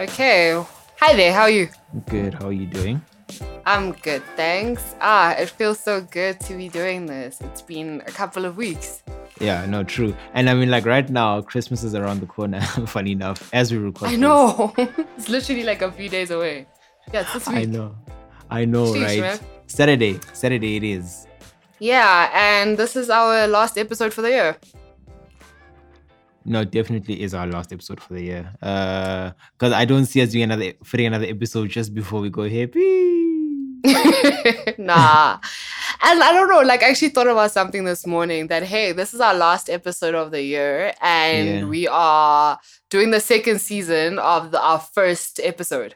Okay. Hi there, how are you? Good. How are you doing? I'm good, thanks. Ah, it feels so good to be doing this. It's been a couple of weeks. Yeah, no, true. And I mean, like right now, Christmas is around the corner. funny enough, as we record. I know. it's literally like a few days away. Yeah, it's this week. I know. I know, Sheesh, right? man. Saturday. Saturday it is. Yeah, and this is our last episode for the year. No, definitely is our last episode for the year. Uh, because I don't see us doing another fitting another episode just before we go happy. nah. And I don't know, like I actually thought about something this morning that hey, this is our last episode of the year, and Yeah. we are doing the second season of the, our first episode.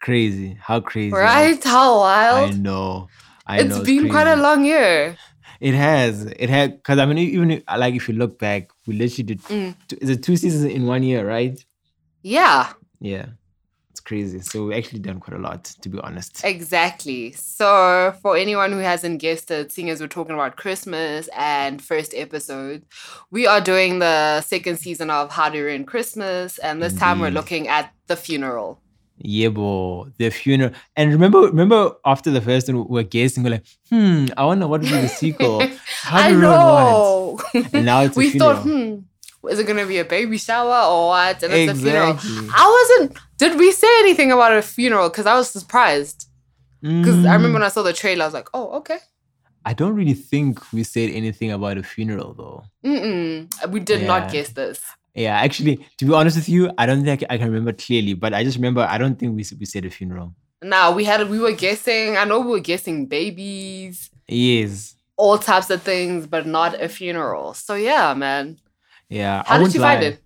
crazy. How crazy. Right? How wild. I know. I It's know. It's been quite a long year. It has. It had because I mean, even if, like if you look back, we literally did. Mm. Two, is it two seasons in one year, right? Yeah, Yeah, it's crazy. So we actually done quite a lot, to be honest. exactly. So, for anyone who hasn't guessed it, seeing as we're talking about Christmas and first episode, we are doing the second season of How to Ruin Christmas, and this time we're looking at the funeral. Yeah, boy, the funeral. And remember, remember after the first one, we are guessing, we're like, hmm, I wonder what will be the sequel. How I do we know. And now it's a we funeral. thought, hmm, is it gonna be a baby shower or what? And it's a funeral. Exactly. I wasn't. Did we say anything about a funeral? Because I was surprised. Because I remember Mm, when I saw the trailer, I was like, oh, okay. I don't really think we said anything about a funeral, though. Mm-mm. We did not guess this. Yeah, actually, to be honest with you, I don't think I can remember clearly, but I just remember I don't think we we said a funeral. Now we had we were guessing. I know we were guessing babies, Yes. all types of things, but not a funeral. So yeah, man. Yeah. How I did you find it?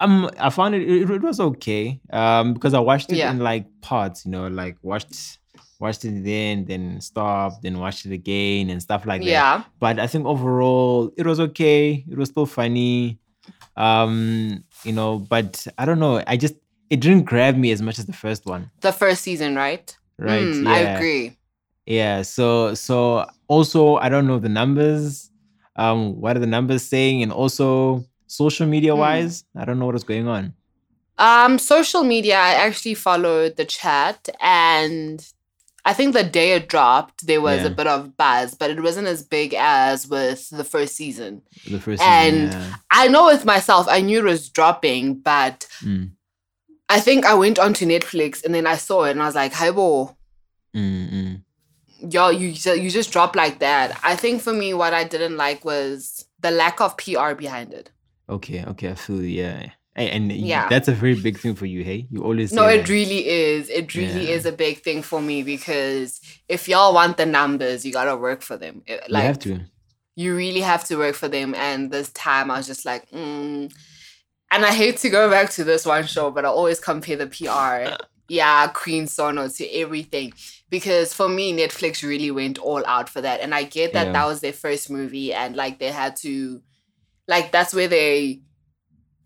Um, I found it, it. It was okay. Um, because I watched it Yeah. in like parts. You know, like watched watched it then, then stopped, then watched it again and stuff like that. yeah. But I think overall it was okay. It was still funny. Um, you know, but I don't know. I just it didn't grab me as much as the first one. The first season, right? Right. Mm, yeah. I agree. Yeah. So so also I don't know the numbers. Um, what are the numbers saying? And also social media Hmm. wise, I don't know what is going on. Um, social media, I actually followed the chat and I think the day it dropped, there was Yeah. a bit of buzz, but it wasn't as big as with the first season. The first And- season. I know with myself, I knew it was dropping, but Mm, I think I went onto Netflix and then I saw it and I was like, hi, bo, mm, y'all, you, you just drop like that. I think for me, what I didn't like was the lack of PR behind it. Okay. Okay. I feel yeah. And, and Yeah. that's a very big thing for you, hey? You always No, it that. really is. It really Yeah. is a big thing for me because if y'all want the numbers, you gotta work for them. It- you like have to. you really have to work for them. And this time, I was just like, mm. and I hate to go back to this one show, but I always compare the PR, yeah, Queen Sono to everything because for me, Netflix really went all out for that. And I get that Yeah. that was their first movie, and like they had to, like that's where they.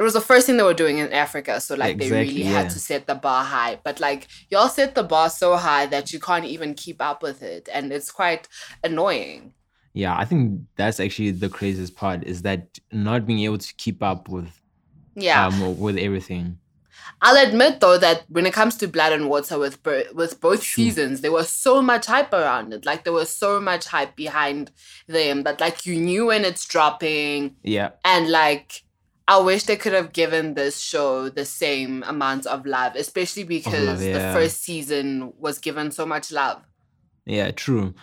It was the first thing they were doing in Africa, so like they really yeah. had to set the bar high. But like y'all set the bar so high that you can't even keep up with it, and it's quite annoying. Yeah, I think that's actually the craziest part is that not being able to keep up with Yeah, um with everything. I'll admit though that when it comes to Blood and Water with with both seasons, there was so much hype around it. Like there was so much hype behind them that like you knew when it's dropping, Yeah. and like I wish they could have given this show the same amount of love, especially because the yeah. first season was given so much love. Yeah, true.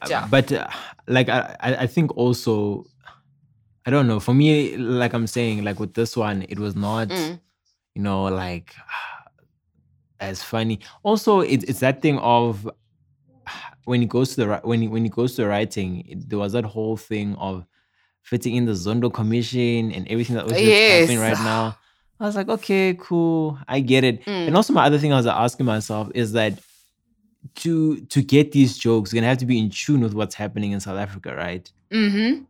Uh, Yeah. But uh, like I, I think also I don't know. For me, like I'm saying, like with this one, it was not, Mm. you know, like as funny. Also, it's it's that thing of when it goes to the when it, when it goes to writing, it, there was that whole thing of fitting in the Zondo Commission and everything that was just happening right now. I was like, okay, cool, I get it. Mm. And also, my other thing I was asking myself is that to to get these jokes, you're gonna have to be in tune with what's happening in South Africa, right? Mm-hmm.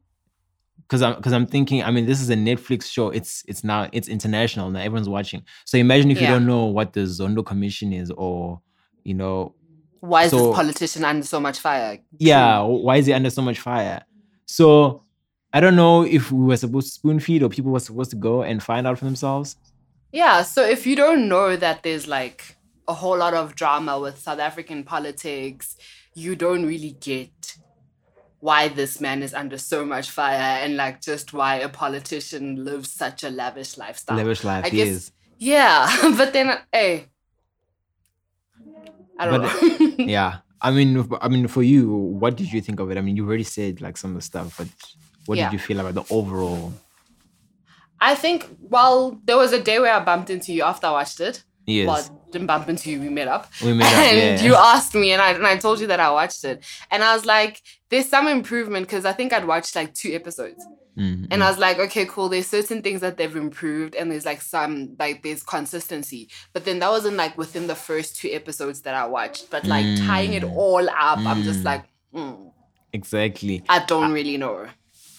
Because I'm because I'm thinking, I mean, this is a Netflix show. It's it's now it's international now. Everyone's watching. So imagine if you don't know what the Zondo Commission is, or you know, Why is So- this politician under so much fire? yeah, why is he under so much fire? So I don't know if we were supposed to spoon feed or people were supposed to go and find out for themselves. Yeah, so if you don't know that there's like a whole lot of drama with South African politics, you don't really get why this man is under so much fire and like just why a politician lives such a lavish lifestyle. Lavish life, I guess- yes. Yeah, but then hey, I don't But- know. Yeah. I mean, I mean, for you, what did you think of it? I mean, you already said like some of the stuff, but what Yeah. did you feel about the overall? I think well, there was a day where I bumped into you after I watched it. Yes, Well, didn't bump into you. We met up. we made up. and Yeah. you asked me and I, and I told you that I watched it and i was like there's some improvement because i think i'd watched like two episodes Mm, and mm. i was like okay cool there's certain things that they've improved and there's like some like there's consistency but then that wasn't like within the first two episodes that i watched but like tying it Mm. all up i'm just Mm. like mm, exactly. i don't really know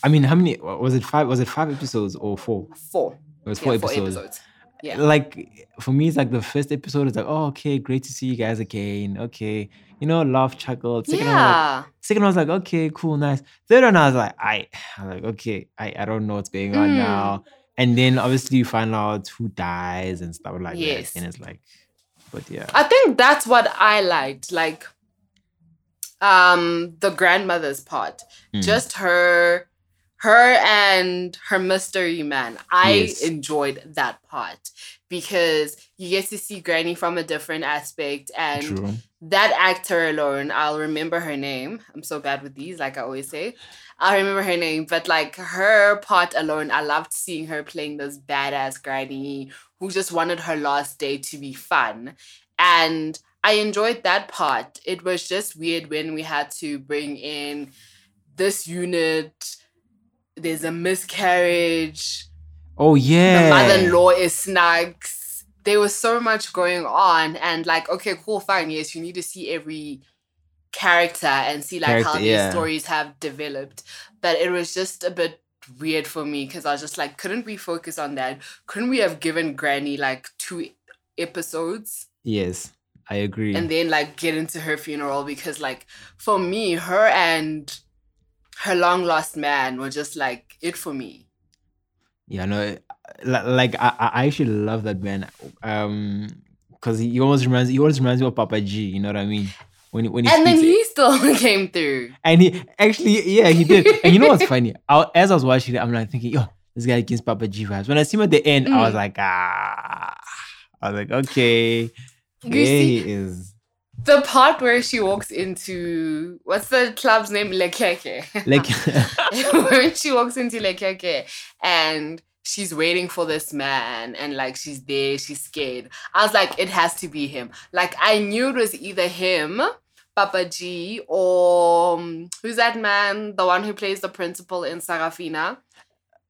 I mean, how many was it? Five? Was it five episodes or four? four It was yeah, four, four episodes. episodes yeah Like for me, it's like the first episode is like, oh, okay, great to see you guys again. Okay, you know, laugh, chuckle. Second one, was like- yeah second one was like, okay, cool, nice. Third one, I was like, I, I'm like, okay, I, I don't know what's going on Mm. now. And then obviously you find out who dies and stuff like Yes. that. And it's like, but yeah, I think that's what I liked. Like um the grandmother's part. Mm. Just her her and her mystery man. I Yes. enjoyed that part because you get to see Granny from a different aspect and true. that actor alone, I'll remember her name. I'm so bad with these, like I always say. I'll remember her name, but like her part alone, I loved seeing her playing this badass granny who just wanted her last day to be fun. And I enjoyed that part. It was just weird when we had to bring in this unit. There's a miscarriage Oh yeah, the mother-in-law is snags. There was so much going on, and like, okay, cool, fine. Yes, you need to see every character and see like how Character, these yeah. stories have developed. But it was just a bit weird for me because I was just like, couldn't we focus on that? Couldn't we have given Granny like two episodes Yes, I agree. and then like get into her funeral? Because like for me, her and her long lost man were just like it for me. Yeah, no, like I, I actually love that man. Um, because he always reminds he always reminds me of Papa G. You know what I mean? When he, when he And then he still came through. and he actually yeah he did. and you know what's funny? I, as I was watching it, I'm like thinking, yo, this guy against Papa G vibes. When I see him at the end, I was Mm. like, ah, I was like, okay, there he is. The part where she walks into what's the club's name? Lekeke. Like, when she walks into Lekeke and she's waiting for this man and like she's there, she's scared. I was like, it has to be him. Like I knew it was either him, Papa G, or um, who's that man? The one who plays the principal in Sarafina.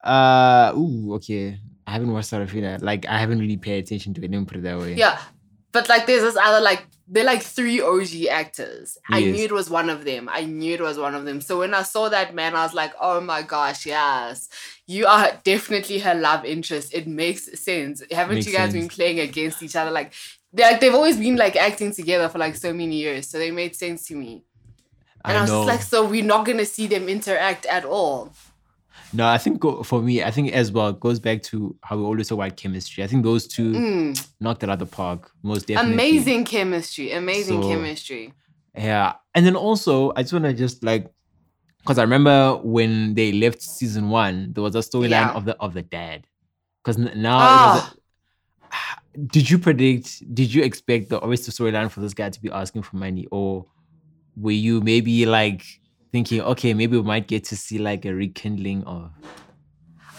uh, ooh, okay. I haven't watched Sarafina. Like, I haven't really paid attention to it. Let me put it that way. Yeah. But like there's this other like they're like three OG actors. I knew it was one of them. I knew it was one of them. So when I saw that man, I was like, oh my gosh, yes. You are definitely her love interest. It makes sense. Haven't Makes you guys been playing against each other? Like they like they've always been like acting together for like so many years. So they made sense to me. And I, I was like, so we're not gonna see them interact at all. No, I think go- for me, I think as well it goes back to how we always talk about chemistry. I think those two Mm. knocked it out of the park most definitely. Amazing chemistry. Amazing So- chemistry. Yeah, and then also I just want to just like, because I remember when they left season one, there was a storyline Yeah. of the of the dad. Because now, Ah. a- did you predict? Did you expect the always the storyline for this guy to be asking for money, or were you maybe like thinking, okay, maybe we might get to see like a rekindling of?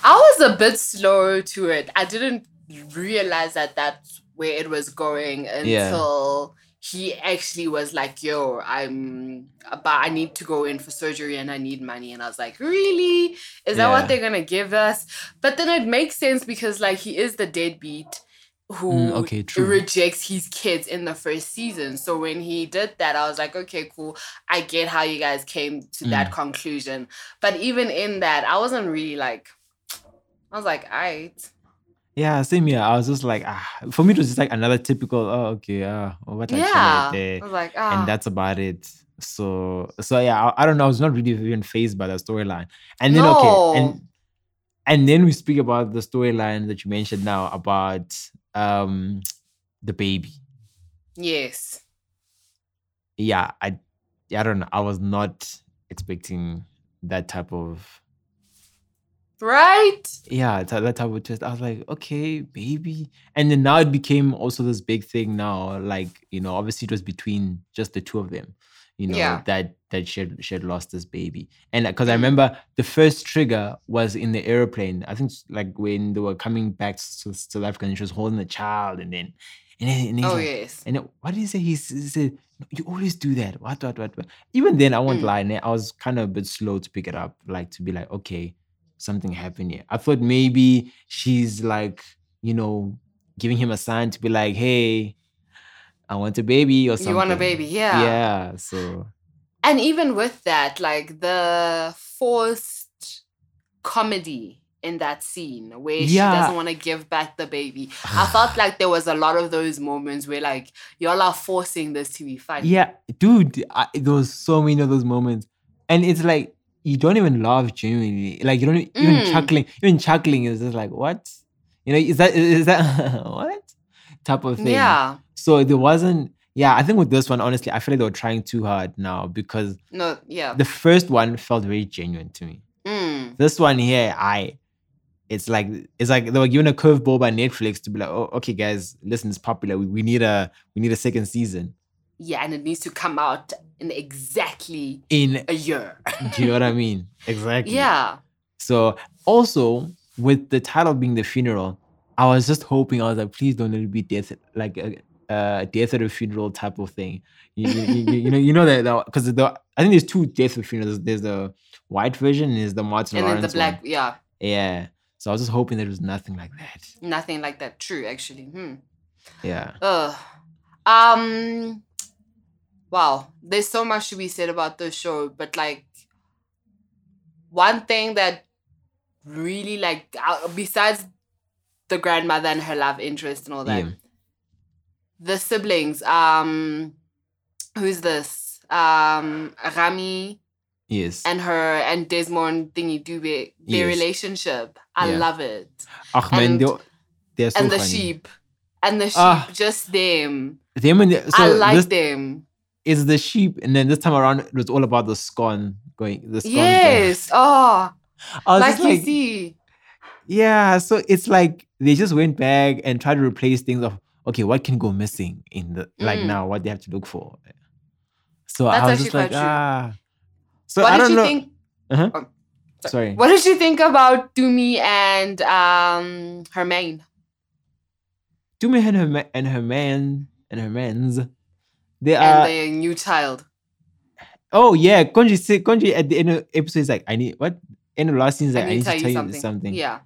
I was a bit slow to it. I didn't realize that that's where it was going Yeah. until he actually was like, "Yo, I'm but I need to go in for surgery and I need money." And I was like, "Really? Is that Yeah. what they're gonna give us?" But then it makes sense because like he is the deadbeat who Mm, okay, rejects his kids in the first season. So when he did that, I was like, "Okay, cool. I get how you guys came to that Mm. conclusion." But even in that, I wasn't really like. I was like, alright. Yeah, same here. I was just like, ah, for me it was just like another typical. Oh, okay, ah, oh, what Yeah. there. I was like, ah. and that's about it. So so yeah, I, I don't know. I was not really even phased by the storyline. And then okay, and and then we speak about the storyline that you mentioned now about um the baby. Yes. Yeah, I I don't know. I was not expecting that type of Right? yeah that, that type of twist. I was like, okay, baby, and then now it became also this big thing. Now, like you know, obviously it was between just the two of them. You know Yeah. that that she had, she had lost this baby, and because I Mm. remember the first trigger was in the airplane. I think like when they were coming back to South Africa, and she was holding the child, and then and then and Oh like, yes. and then, what did he say? He, he said, "You always do that." What, what, what, what? Even then, I won't Mm. lie. I was kind of a bit slow to pick it up, like to be like, okay, something happened here. I thought maybe she's like, you know, giving him a sign to be like, hey, I want a baby or something. You want a baby, yeah. Yeah. So And even with that, like the forced comedy in that scene where she doesn't want to give back the baby. I felt like there was a lot of those moments where like y'all are forcing this to be funny. yeah, dude, I, there was so many of those moments, and it's like you don't even laugh genuinely. Like you don't even Mm. chuckling. Even chuckling is just like what? You know, is that is that what type of thing? Yeah. So there wasn't. Yeah, I think with this one, honestly, I feel like they were trying too hard now because No, yeah. the first one felt very genuine to me. Mm. This one here, I, it's like it's like they were given a curveball by Netflix to be like, oh, okay, guys, listen, it's popular. We, we need a we need a second season Yeah, and it needs to come out in exactly in. a year. Do you know what I mean? Exactly. yeah. So also with the title being the funeral, I was just hoping I was like, please don't let it be death like a, a death at a funeral type of thing. You, you, you, you know you know that because the I think there's two death at funerals. There's the white version and there's the Martin And then the black, one. yeah. Yeah. So I was just hoping that it was nothing like that. Nothing like that. True, actually. Hmm. Yeah. Ugh. Um. Wow, there's so much to be said about this show, but like, one thing that really like, uh, besides the grandmother and her love interest and all that, Yeah. The siblings. Um, who's this? Um, Rami Yes. and her and Desmond Thingy Dube, their Yes. relationship. I Yeah. love it. Ach man, and- they're, they're so and the funny. sheep. And the sheep, Ah. just them. Them and the, so I like this them. is the sheep, and then this time around it was all about the scone going. The scone. going. Yes. Oh, I like you like, see. Yeah, so it's like they just went back and tried to replace things of okay, what can go missing in the like Mm. now, what they have to look for. So That's I was just like, true. ah. So what I don't you know. think? Uh-huh. oh, Sorry. What did you think about Dumi and um Hermaine? Dumi and her and her man and her man's. They and are the new child. oh yeah, Konji said Konji at the end of the episode is like, I need what end of last scene is like, I need, to tell you something. Yeah,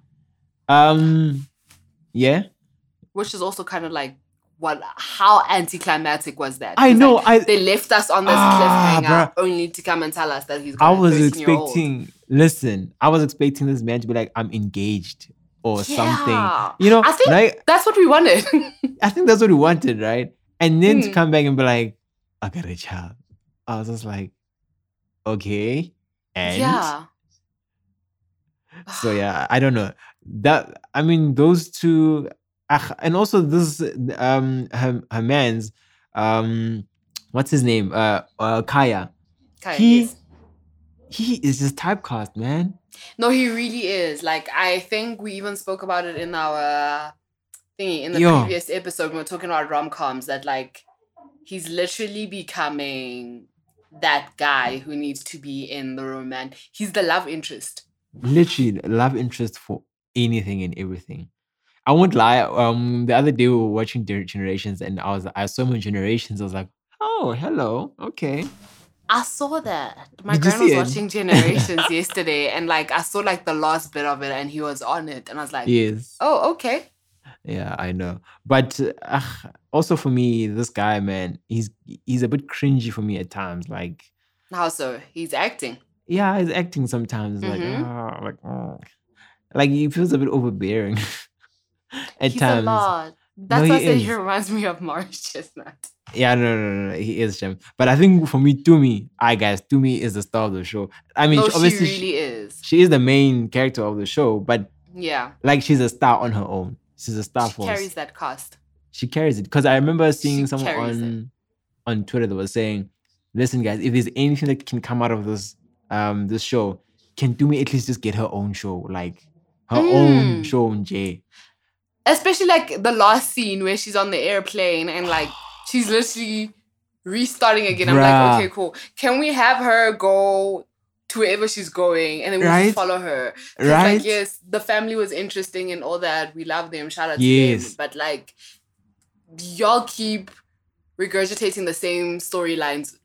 Um yeah. Which is also kind of like what? How anticlimactic was that? I know, like, I- they left us on this Ah, cliffhanger only to come and tell us that he's. I was expecting listen, I was expecting this man to be like, I'm engaged or something. You know, I think now- that's what we wanted. I think that's what we wanted, right? And then to Mm. come back and be like, I got a child. I was just like, okay. And yeah. so yeah, I don't know. That I mean, those two and also this um her, her man's um what's his name? Uh, uh Kaya. Okay, he yes. he is just typecast, man. No, he really is. Like I think we even spoke about it in our thingy in the Yo. previous episode when we were talking about rom coms that like he's literally becoming that guy who needs to be in the romance. He's the love interest. Literally love interest for anything and everything. I won't lie. Um, the other day we were watching Gen- Generations, and I was I saw my Generations. I was like, oh, hello, okay. I saw that. My Did grand was watching Generations yesterday and like I saw like the last bit of it and he was on it and I was like, Yes, oh, okay. yeah, I know. But uh, also for me, this guy, man, he's he's a bit cringy for me at times. Like, How so? He's acting. yeah, he's acting sometimes like, Mhm. ah, like, oh. like he feels a bit overbearing at He's times. a lot. That's he why he reminds me of Morris Chestnut. Yeah, no, no, no, no, he is Gem. But I think for me, Tumi, I guys, Tumi is the star of the show. I mean, No, she- she obviously, really is. she is the main character of the show, but Yeah. like she's a star on her own. She's a star She force. carries that cast. she carries it because I remember seeing She someone on on Twitter that was saying, "Listen, guys, if there's anything that can come out of this um this show, can Tumi at least just get her own show, like her own Mm. show on J." Especially like the last scene where she's on the airplane and like she's literally restarting again. I'm Bruh. like, okay, cool. Can we have her go to wherever she's going and then we Right? just follow her? Right? Like, yes, the family was interesting and all that. We love them. Shout out to Yes. them. But like, y'all keep regurgitating the same storylines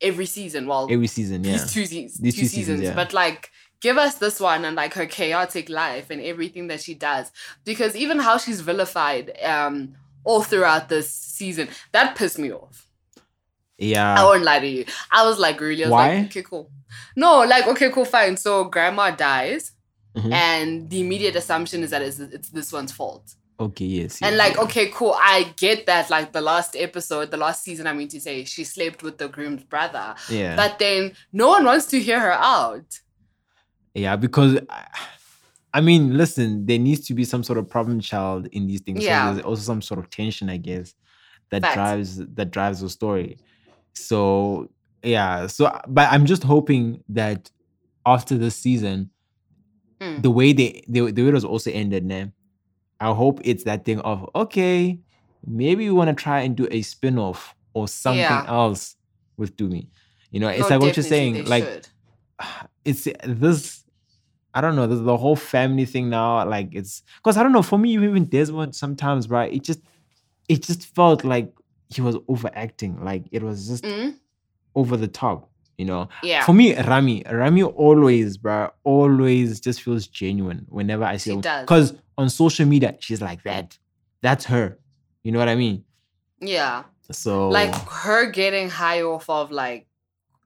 every season. Well, Every season, yeah. these two, seasons, These two two seasons, seasons. yeah. But like, give us this one and like her chaotic life and everything that she does. Because even how she's vilified um all throughout this season, that pissed me off. Yeah i won't lie to you. I was like, really? I was Why? like, okay, cool. No, like, okay, cool, fine. So grandma dies, Mhm. and the immediate assumption is that it's, it's this one's fault. Okay, yes. And like, yes. okay, cool. I get that. Like the last episode, the last season, I mean to say, she slept with the groom's brother. Yeah. But then no one wants to hear her out. Yeah, because I, I mean, listen, there needs to be some sort of problem child in these things. Yeah. So there's also some sort of tension, I guess, that Facts. drives that drives the story. So yeah, so but I'm just hoping that after this season, Mm. the way they the, the way it was also ended, man. I hope it's that thing of okay, maybe we want to try and do a spin-off or something Yeah. else with Doomy. You know, it's No, like what you're saying. Like should. it's this I don't know, the, the whole family thing now, like it's because I don't know, for me, even Desmond sometimes, right? It just it just felt like he was overacting, like it was just Mm? over the top, you know. Yeah. For me, Rami, Rami always, bro, always just feels genuine whenever I see She her. Because on social media, she's like that. That's her. You know what I mean? yeah. So Like her getting high off of like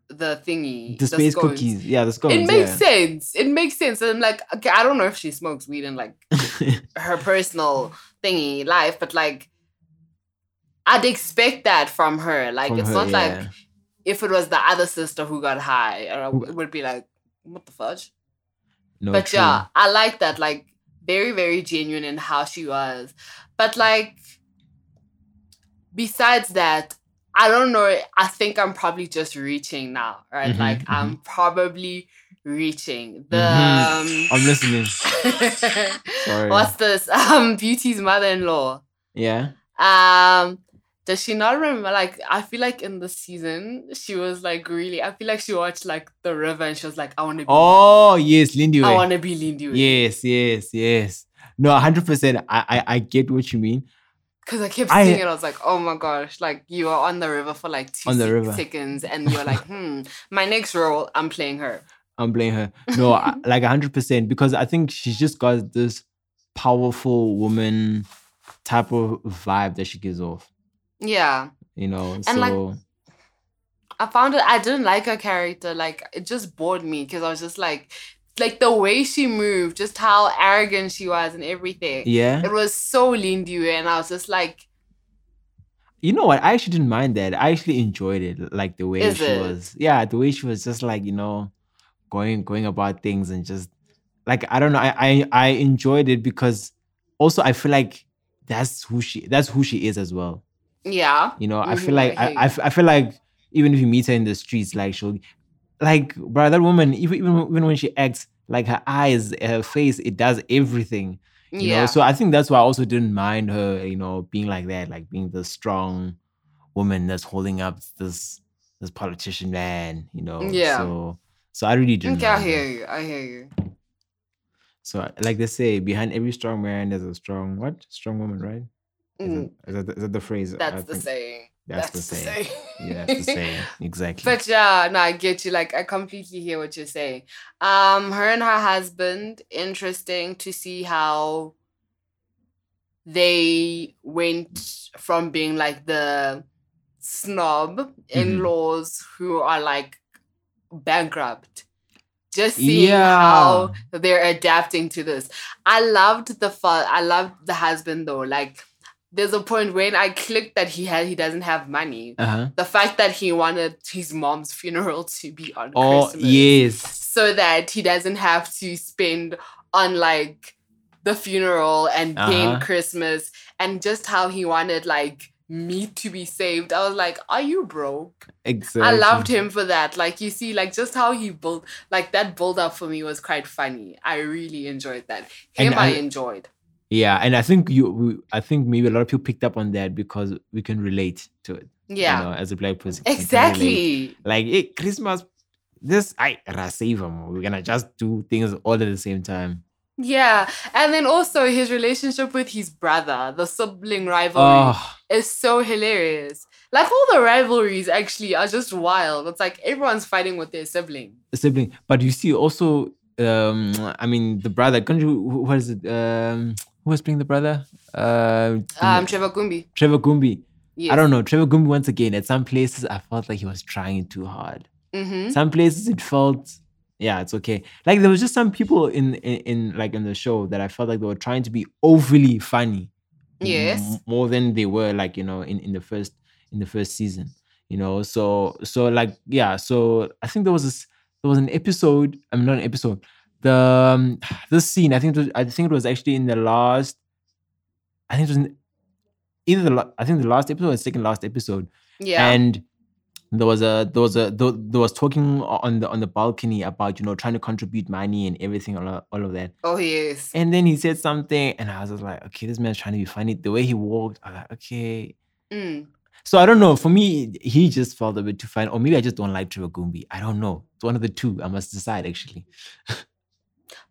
the thingy. the space scones. cookies, yeah, the scones. It makes yeah. sense. It makes sense. And I'm like, okay, I don't know if she smokes weed in like her personal thingy life, but like I'd expect that from her. Like From it's her, not like if it was the other sister who got high, or it would be like, what the fudge? no, but true. yeah, I like that. Like very, very genuine in how she was. But like besides that, I don't know. I think I'm probably just reaching now, right? Mhm, like I'm probably reaching the Mhm. I'm listening. um, Sorry. what's this? Um Beauty's mother-in-law. Yeah. Um does she not remember like I feel like in the season she was like really I feel like she watched like the river and she was like, I wanna be Oh yes, Lindy. I wanna be Lindy. Yes, yes, yes. No, hundred percent. I, I I get what you mean. Because I kept I- seeing it, I was like, oh my gosh, like you are on the river for like two On the river. seconds, and you're like, hmm, my next role, I'm playing her. I'm playing her. No, I, like hundred percent because I think she's just got this powerful woman type of vibe that she gives off. Yeah. You know, And, so like, I found it, I didn't like her character. Like, it just bored me because I was just like, like the way she moved, just how arrogant she was and everything. yeah. It was so Lindy, and I was just like, You know what? I actually didn't mind that. I actually enjoyed it, like the way Is she it? was. Yeah, the way she was just like you know, going going about things and just like I don't know. I I, I enjoyed it because also I feel like that's who she that's who she is as well. yeah. You know, I Mhm, feel like I I, hear I, f- I feel like even if you meet her in the streets, like she'll like bro, that woman, even even when she acts, like her eyes, her face, it does everything. You yeah. know, so I think that's why I also didn't mind her, you know, being like that, like being the strong woman that's holding up this this politician man, you know. Yeah. So so I really didn't okay, I hear her. you. I hear you. So like they say, behind every strong man there's a strong what? Strong woman, right? Is, Mm, that, is, that, is that the phrase? That's the saying. That's, the same. Yeah, that's the saying. Exactly. But yeah, no, I get you. Like, I completely hear what you're saying. Um, her and her husband, interesting to see how they went from being like the snob Mm-hmm. in-laws who are like bankrupt. Just seeing Yeah. how they're adapting to this. I loved the fa- I loved the husband though. Like there's a point when I clicked that he had he doesn't have money. Uh-huh. The fact that he wanted his mom's funeral to be on Oh Christmas. yes. So that he doesn't have to spend on like the funeral and then Uh-huh. Christmas and just how he wanted like me to be saved. I was like, Are you broke? Exactly. I loved him for that. Like you see, like just how he built like that build up for me was quite funny. I really enjoyed that. And Him I, I- enjoyed. Yeah, and I think you, we, I think maybe a lot of people picked up on that because we can relate to it. Yeah. You know, as a black person. we can relate. exactly. Like, hey, Christmas, this I save them. We're gonna just do things all at the same time. Yeah. And then also his relationship with his brother, the sibling rivalry. Oh, is so hilarious. Like all the rivalries actually are just wild. It's like everyone's fighting with their sibling. sibling. But you see, also, um, I mean, the brother. You? What is it? Um, who was playing the brother? Uh, Um, Trevor Gumbi. Trevor Gumbi. Yes. I don't know. Trevor Gumbi once again. At some places, I felt like he was trying too hard. Mm-hmm. Some places it felt, yeah, it's okay. Like there was just some people in, in in like in the show that I felt like they were trying to be overly funny. Yes. m- more than they were like you know in in the first in the first season. You know, so so like yeah, so I think there was this there was an episode. I'm not an episode. The um, this scene. I think it was, I think it was actually in the last. I think it was in either the I think the last episode or the second last episode Yeah. and there was a there was a there, there was talking on the on the balcony about you know trying to contribute money and everything all, of- all of that oh yes. and then he said something and i was just like okay this man's trying to be funny the way he walked i was like okay Mm. so i don't know for me he just felt a bit too funny or maybe i just don't like Trevor Gumbi. i don't know it's one of the two i must decide actually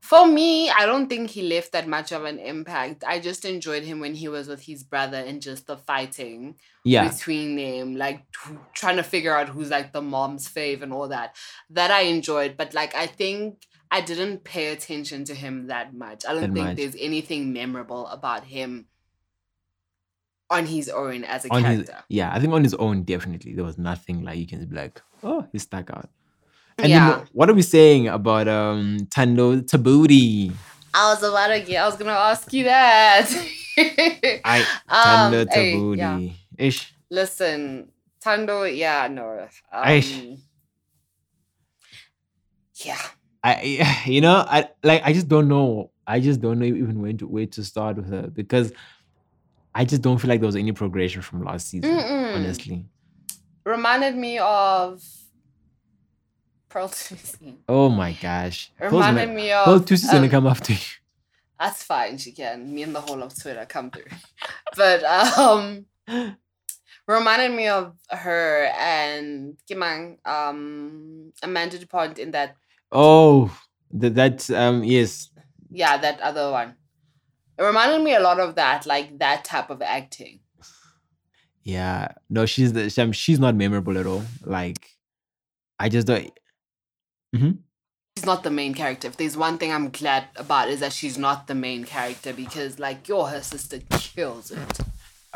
For me, I don't think he left that much of an impact. I just enjoyed him when he was with his brother and just the fighting yeah between them, like t- trying to figure out who's like the mom's fave and all that. That I enjoyed, but like I think I didn't pay attention to him that much. I don't That think much. there's anything memorable about him on his own as a on his character. yeah i think on his own definitely there was nothing like you can be like oh he stuck out and yeah. then what are we saying about um Thando Thabethe I was about to get I was gonna ask you that. I Um, Thando hey, Thabethe. yeah. Ish. Listen, Thando, yeah, no. Um, yeah. I you know, I like I just don't know. I just don't know even where to where to start with her because I just don't feel like there was any progression from last season, Mm-mm. honestly. Reminded me of Pearl Thusi. Oh my gosh. Reminded gonna- me of. Pearl Thusi's gonna um, come after you. That's fine, she can. Me and the whole of Twitter come through. but um reminded me of her and Kimang, um Amanda DuPont in that Oh, that that's um yes. yeah, that other one. It reminded me a lot of that, like that type of acting. Yeah. No, she's the she's, she's not memorable at all. Like I just don't She's not the main character. If there's one thing I'm glad about is that she's not the main character because like yo, her sister kills it.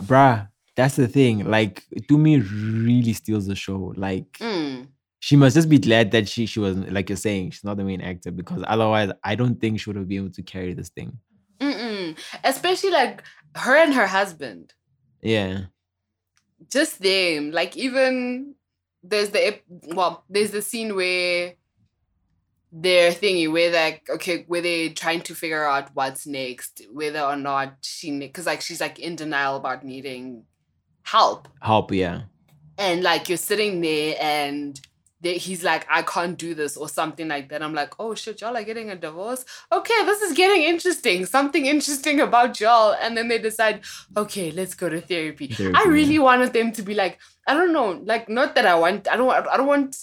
bruh, that's the thing. Like Tumi really steals the show. Like Mm. she must just be glad that she she was like you're saying she's not the main actor because otherwise I don't think she would have been able to carry this thing. Mm-mm. Especially like her and her husband. Yeah. Just them. Like even there's the ep- well, there's the scene where they're thingy where like okay where they're trying to figure out what's next whether or not she because like she's like in denial about needing help. Help, yeah. and like you're sitting there and they, he's like i can't do this or something like that. I'm like oh shit y'all are getting a divorce? Okay this is getting interesting. Something interesting about y'all. And then they decide okay let's go to therapy, Therapy, i yeah. really wanted them to be like i don't know like not that i want i don't want i don't want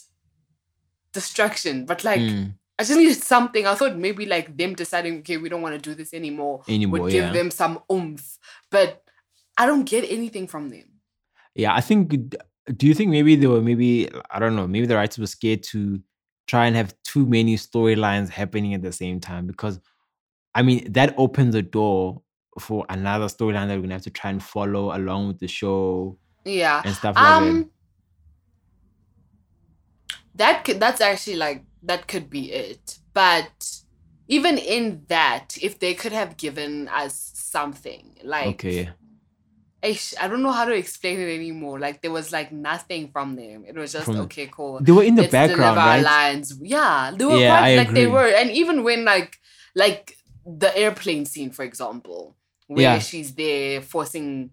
destruction but like Mm, i just needed something i thought maybe like them deciding okay we don't want to do this anymore anymore, would give yeah. them some oomph but i don't get anything from them Yeah, I think. Do you think maybe they were maybe I don't know maybe the writers were scared to try and have too many storylines happening at the same time because I mean that opens the door for another storyline that we're gonna have to try and follow along with the show yeah and stuff like that. um that could that's actually like that could be it but even in that if they could have given us something like Okay, I don't know how to explain it anymore. Like there was like nothing from them. It was just From- okay, cool. They were in the Let's background, right? lines. Yeah, they were Yeah, quite, I like they were, and even when like like the airplane scene, for example, where Yeah. she's there forcing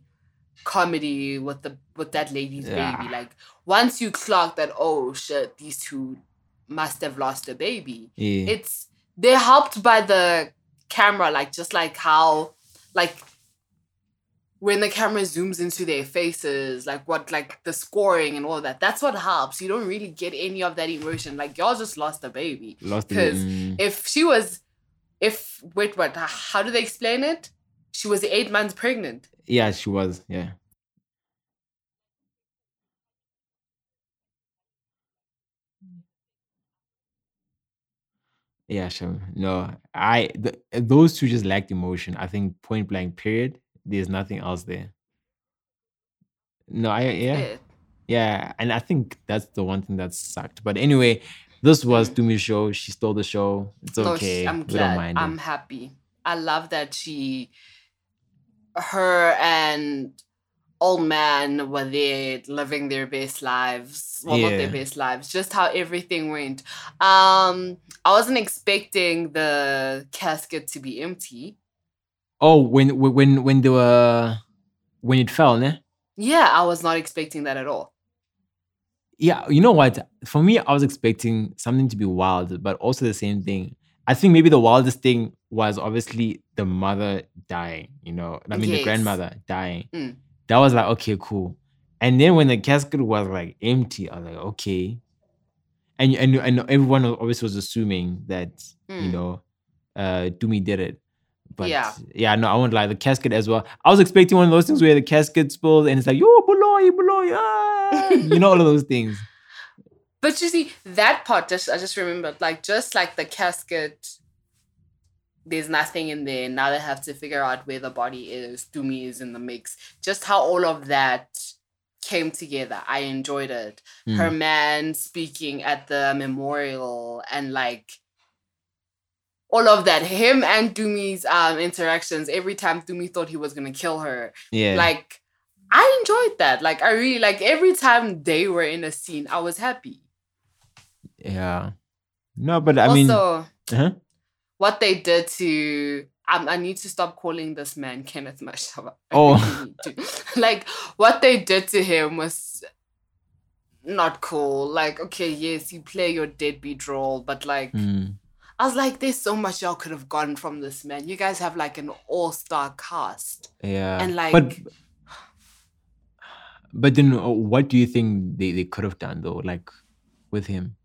comedy with the with that lady's Yeah. baby. Like once you clock that, oh shit, these two must have lost a baby. Yeah. It's they're helped by the camera, like just like how like when the camera zooms into their faces, like what like the scoring and all that. That's what helps. You don't really get any of that emotion. Like y'all just lost a baby. Lost because Mm. If she was if wait what how do they explain it? She was eight months pregnant. Yeah, she was. Yeah. Yeah, sure. No, I th- those two just lacked emotion. I think point blank. Period. There's nothing else there. No, I yeah Yeah. yeah, and I think that's the one thing that sucked. But anyway, this was Mm. Tumi's show. She stole the show. It's okay. I'm we don't glad. mind I'm it. happy. I love that she, her and old man were there living their best lives. Well, not their best lives. Just how everything went. Um, I wasn't expecting the casket to be empty. Oh, when when when when they were when it fell, ne? Yeah, I was not expecting that at all. Yeah, you know what? For me, I was expecting something to be wild, but also the same thing. I think maybe the wildest thing was obviously the mother dying, you know, I mean, the grandmother dying. Mm. That was like, okay, cool. And then when the casket was like empty, I was like, okay. And and, and everyone always was assuming that, you Mm. know, uh Dumi did it. But Yeah. yeah, no, I won't lie. The casket as well. I was expecting one of those things where the casket spills and it's like, yo, Buloy, Buloy, ah! you know, all of those things. But you see, that part just I just remembered, like just like the casket, there's nothing in there. Now they have to figure out where the body is. Dumi is in the mix. Just how all of that came together. I enjoyed it. Mm. Her man speaking at the memorial and like all of that. Him and Dumi's um interactions. Every time Dumi thought he was gonna kill her, Yeah. like I enjoyed that. Like I really like every time they were in a scene, I was happy. yeah. No, but I mean, also, uh-huh. What they did to um, I need to stop calling this man Kenneth Mashaba. Oh. really need to. like what they did to him was not cool. Like, okay, yes, you play your deadbeat role, but like Mm. I was like, there's so much y'all could have gotten from this man. You guys have like an all-star cast. yeah. And, like- but but then, uh, what do you think they, they could have done though, like with him?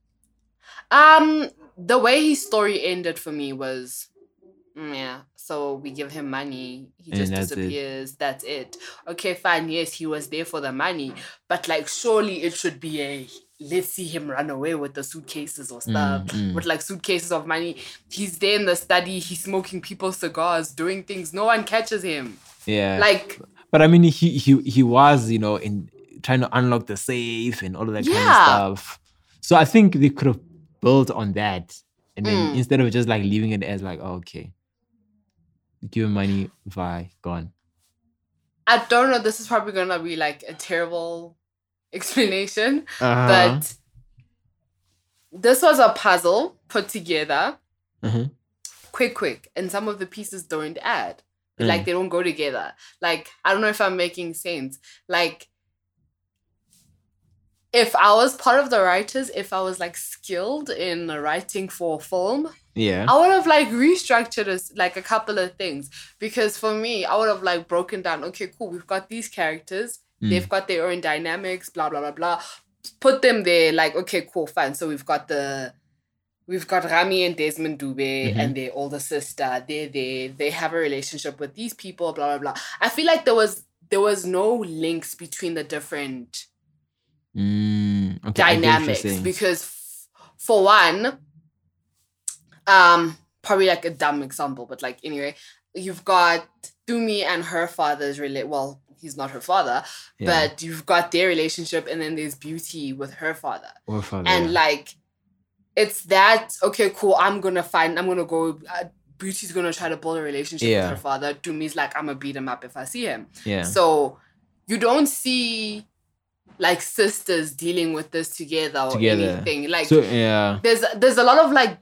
Um, the way his story ended for me was, mm, yeah. So we give him money, he just that's it. disappears. That's it. Okay, fine. Yes, he was there for the money, but like, surely it should be a let's see him run away with the suitcases or stuff, Mm, mm. with like suitcases of money. He's there in the study. He's smoking people's cigars, doing things. No one catches him. Yeah. Like, but I mean, he he he was, you know, in trying to unlock the safe and all of that kind of stuff. So I think they could have built on that, and then Mm. instead of just like leaving it as like, oh, okay, give money, bye, gone. I don't know. This is probably gonna be like a terrible explanation. Uh-huh. but this was a puzzle put together Uh-huh. quick quick and some of the pieces don't add Mm. like they don't go together like i don't know if i'm making sense like if i was part of the writers if i was like skilled in writing for film yeah, I would have like restructured us like a couple of things because for me, I would have like broken down. Okay, cool. We've got these characters. Mm. They've got their own dynamics. Blah blah blah blah. Put them there. Like okay, cool, fine. So we've got the. We've got Rami and Desmond Dube Mhm. and their older sister. They're there. They have a relationship with these people. Blah blah blah. I feel like there was there was no links between the different Mm, okay, I get what you're dynamics because f- for one um probably like a dumb example but like anyway you've got Dumi and her father's relate well he's not her father Yeah. but you've got their relationship and then there's beauty with her father Or father, and yeah. like it's that okay cool i'm gonna find i'm gonna go uh, beauty's gonna try to build a relationship Yeah. with her father Dumi's like i'm gonna beat him up if i see him yeah, so you don't see like sisters dealing with this together or Together. anything. Like So yeah. there's there's a lot of like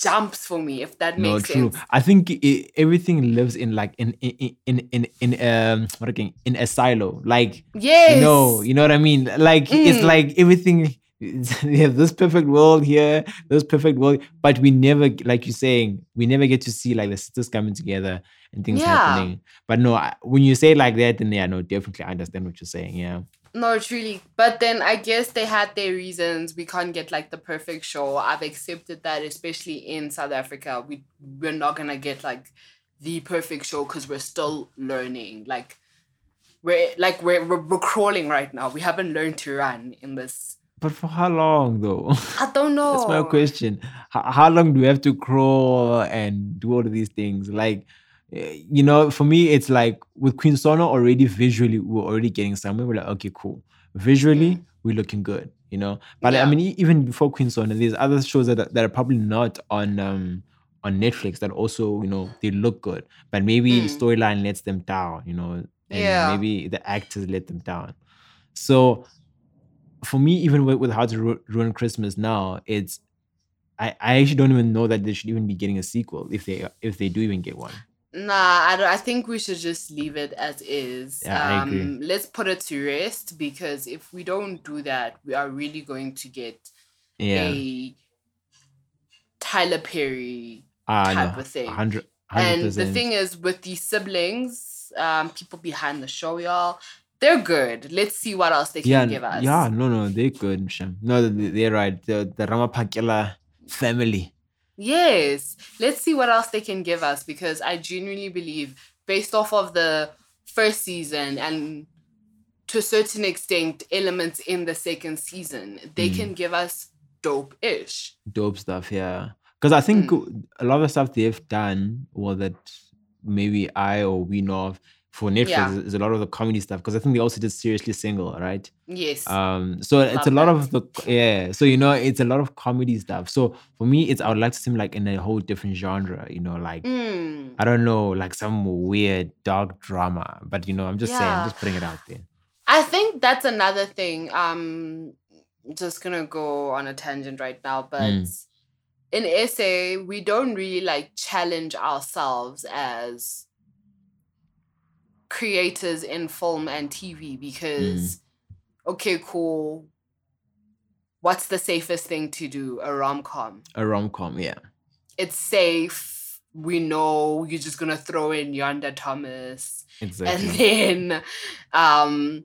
jumps for me if that No, makes true. sense. I think i everything lives in like in in in in in um what again in a silo. Like Yes. you know, you know what I mean. Like it's Mm. like everything. We have this perfect world here, this perfect world, but we never, like you're saying, we never get to see like the sisters coming together and things Yeah. happening. But no, I- when you say it like that, then yeah, no, definitely I understand what you're saying. Yeah, No, truly. But then I guess they had their reasons. We can't get like the perfect show. I've accepted that, especially in South Africa. We we're not gonna get like the perfect show because we're still learning. Like we're like we're, we're we're crawling right now. We haven't learned to run in this. but for how long though? I don't know. That's my question. How, how long do we have to crawl and do all of these things? Like, you know, for me, it's like with Queen Sono already visually, we're already getting somewhere. We're like, okay, cool. Visually, Mm. we're looking good, you know. But I mean, even before Queen Sono, there's other shows that, are- that are probably not on um on Netflix that also, you know, they look good. But maybe the Mm. storyline lets them down, you know, and Yeah. maybe the actors let them down. So for me, even with, with How to Ru- Ruin Christmas now, it's I, I actually don't even know that they should even be getting a sequel if they if they do even get one. Nah, I, don't, I think we should just leave it as is. Yeah, I agree. um, let's put it to rest because if we don't do that, we are really going to get Yeah, a Tyler Perry ah, type no, of thing. 100 And the 100%. thing is, with these siblings, um, people behind the show, y'all, they're good. Let's see what else they can yeah, give us. yeah, no, no, they're good. No, they- they're right. The the Ramaphakela family. Yes. Let's see what else they can give us because I genuinely believe, based off of the first season and to a certain extent, elements in the second season, they Mm. can give us dope ish. dope stuff yeah because i think Mm. a lot of the stuff they've done or that maybe i or we know of for netflix Yeah. is, a lot of the comedy stuff because i think they also did seriously single right Yes. um so it's a lot that. of the yeah so you know it's a lot of comedy stuff so for me it's i would like to see like in a whole different genre you know like Mm. i don't know like some weird dark drama but you know i'm just saying i'm just putting it out there I think that's another thing. Um, just gonna go on a tangent right now, but Mm. in SA, we don't really like challenge ourselves as creators in film and TV because, okay, cool. What's the safest thing to do? A rom com. a rom-com yeah It's safe. We know you're just gonna throw in Yonda Thomas exactly and then um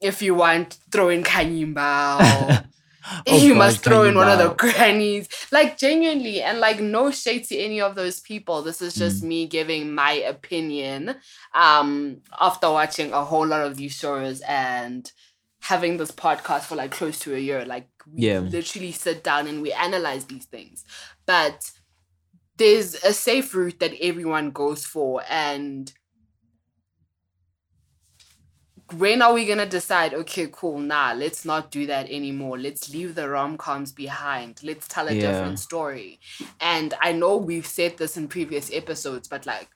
if you want throw in Khanyi Mbau or Oh you must throw in one of the grannies. Like genuinely and like no shade to any of those people. This is just Mm. me giving my opinion um after watching a whole lot of these shows and having this podcast for like close to a year. Like we Yeah. literally sit down and we analyze these things. But there's a safe route that everyone goes for and when are we gonna decide okay cool nah let's not do that anymore let's leave the rom-coms behind let's tell a Yeah. different story and i know we've said this in previous episodes but like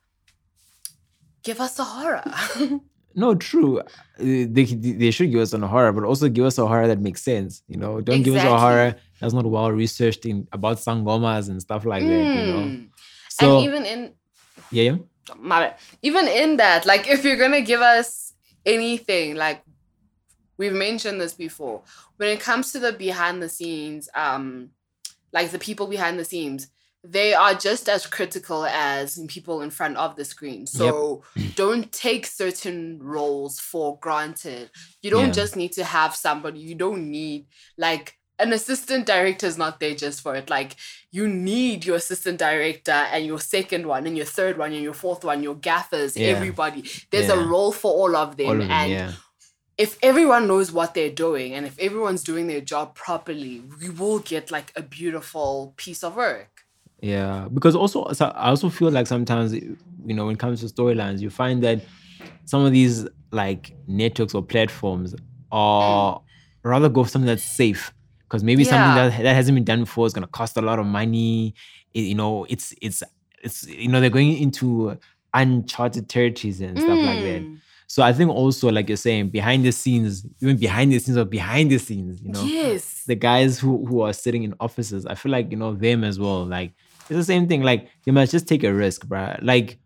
give us a horror No, true. Uh, They they should give us a horror, but also give us a horror that makes sense. You know, don't give us a horror that's not well researched in about sangomas and stuff like that. You know, Mm. so and even in yeah, yeah, my even in that like if you're gonna give us anything like we've mentioned this before. When it comes to the behind the scenes um like the people behind the scenes they are just as critical as people in front of the screen. So don't take certain roles for granted. You don't Yeah. just need to have somebody. You don't need like an assistant director is not there just for it. Like you need your assistant director and your second one and your third one and your fourth one your gaffers Yeah. everybody. There's a role for all of them, all of them, and yeah, if everyone knows what they're doing and if everyone's doing their job properly we will get like a beautiful piece of work. Yeah. Because also, so I also feel like sometimes you know when it comes to storylines, you find that some of these like networks or platforms are mm. rather go for something that's safe because maybe something that that hasn't been done before is going to cost a lot of money. It- you know, it's it's it's you know they're going into uncharted territories and stuff like that. Mm. So I think also, like you're saying, behind the scenes, even behind the scenes or behind the scenes, you know, Yes. the guys who who are sitting in offices, I feel like you know them as well. Like it's the same thing. Like they must just take a risk, bruh. Like,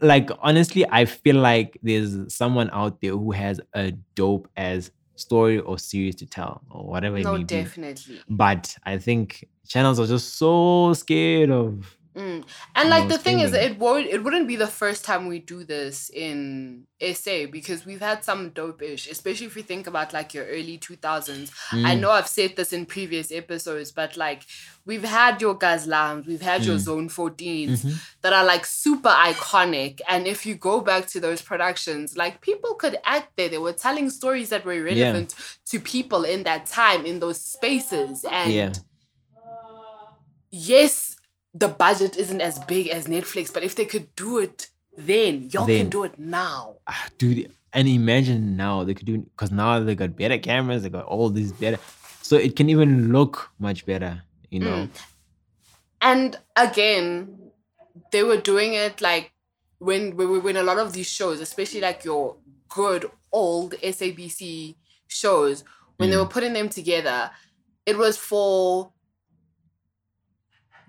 like honestly, I feel like there's someone out there who has a dope as story or series to tell or whatever it No, may be. definitely. But I think channels are just so scared of. Mm. And like the thing is, it won't it wouldn't be the first time we do this in SA because we've had some dope-ish, especially if you think about like your early 2000s. I Mm, know I've said this in previous episodes, but like we've had your Gazlams, we've had your Mm. Zone 14s mhm. that are like super iconic. And if you go back to those productions, like people could act there. They were telling stories that were relevant to people in that time, in those spaces. And Yeah. yes, the budget isn't as big as Netflix, but if they could do it then, y'all Then. can do it now. Ah, dude and imagine now they could do because now they got better cameras they got all these better so it can even look much better you know Mm. And again, they were doing it like when when when a lot of these shows, especially like your good old SABC shows, when they Mm. were putting them together, it was for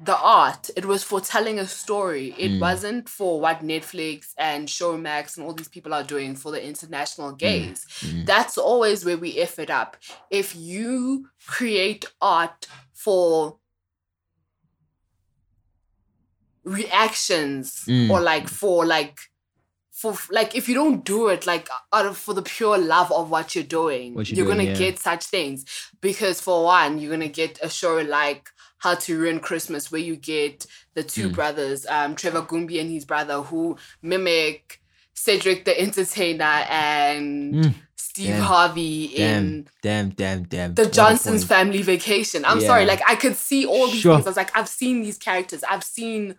the art. It was for telling a story. It Mm. wasn't for what Netflix and Showmax and all these people are doing for the international gaze. Mm. That's always where we F it up. If you create art for reactions Mm. or like for like for like if you don't do it like out of for the pure love of what you're doing What you're you're doing, gonna yeah. get such things because for one you're gonna get a show like how to ruin christmas where you get the two Mm. brothers um trevor gumbi and his brother who mimic cedric the entertainer and Mm. steve Damn. harvey in damn damn damn damn the Johnson's family vacation. I'm sorry, like I could see all these Sure. things. I was like, I've seen these characters. I've seen,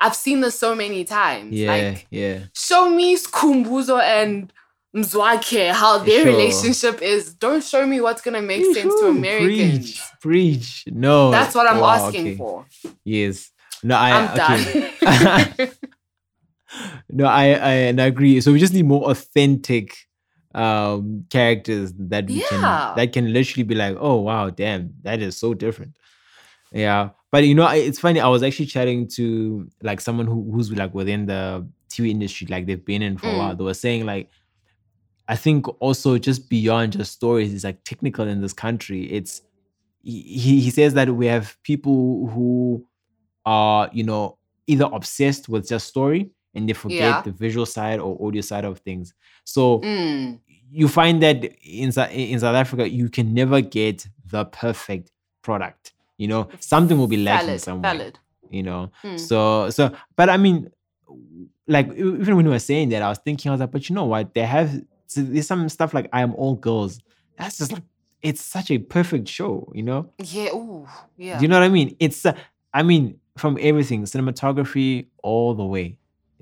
I've seen this so many times. yeah Like, yeah show me Skumbuzo and Mzwake how their Sure. relationship is. Don't show me what's gonna make sense to Americans. preach preach no That's what I'm asking okay. for. yes no i I'm okay. done. no I, I and I agree so we just need more authentic um characters that we Yeah. can that can literally be like oh wow damn that is so different yeah but you know it's funny i was actually chatting to like someone who, who's like within the tv industry like they've been in for a Mm. while they were saying like i think also just beyond just stories it's like technical in this country it's he, he says that we have people who are you know either obsessed with just story and they forget Yeah. the visual side or audio side of things so Mm, you find that in, in south africa you can never get the perfect product you know something will be lacking valid, somewhere valid. you know Mm. so so but i mean like even when you were saying that i was thinking i was like but you know what they have so there's some stuff like i am all girls that's just like it's such a perfect show you know Yeah. Ooh. Yeah. do you know what I mean? It's, uh, I mean, from everything, cinematography all the way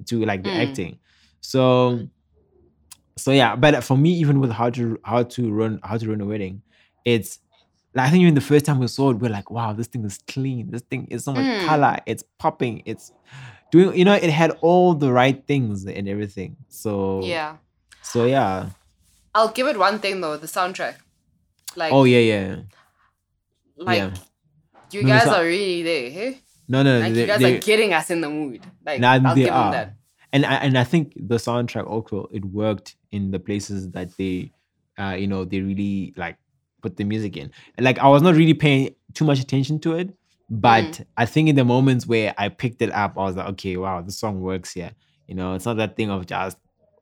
to like the Mm. acting. So, so yeah. But for me, even with how to how to run how to run a wedding, it's like I think even the first time we saw it, we're like, wow, this thing is clean. This thing is so much Mm. color. It's popping. It's doing. You know, it had all the right things and everything. So yeah. So yeah. I'll give it one thing though, the soundtrack. Like, oh yeah, yeah, like yeah. you No, guys sou- are really there. Hey? No, no, Like they- you guys they- are getting us in the mood. Like Nah, I'll give them that. and I, and I think the soundtrack also it worked in the places that they, uh, you know, they really like put the music in. And, Like I was not really paying too much attention to it, but Mm. I think in the moments where I picked it up, I was like, okay, wow, the song works here. You know, it's not that thing of just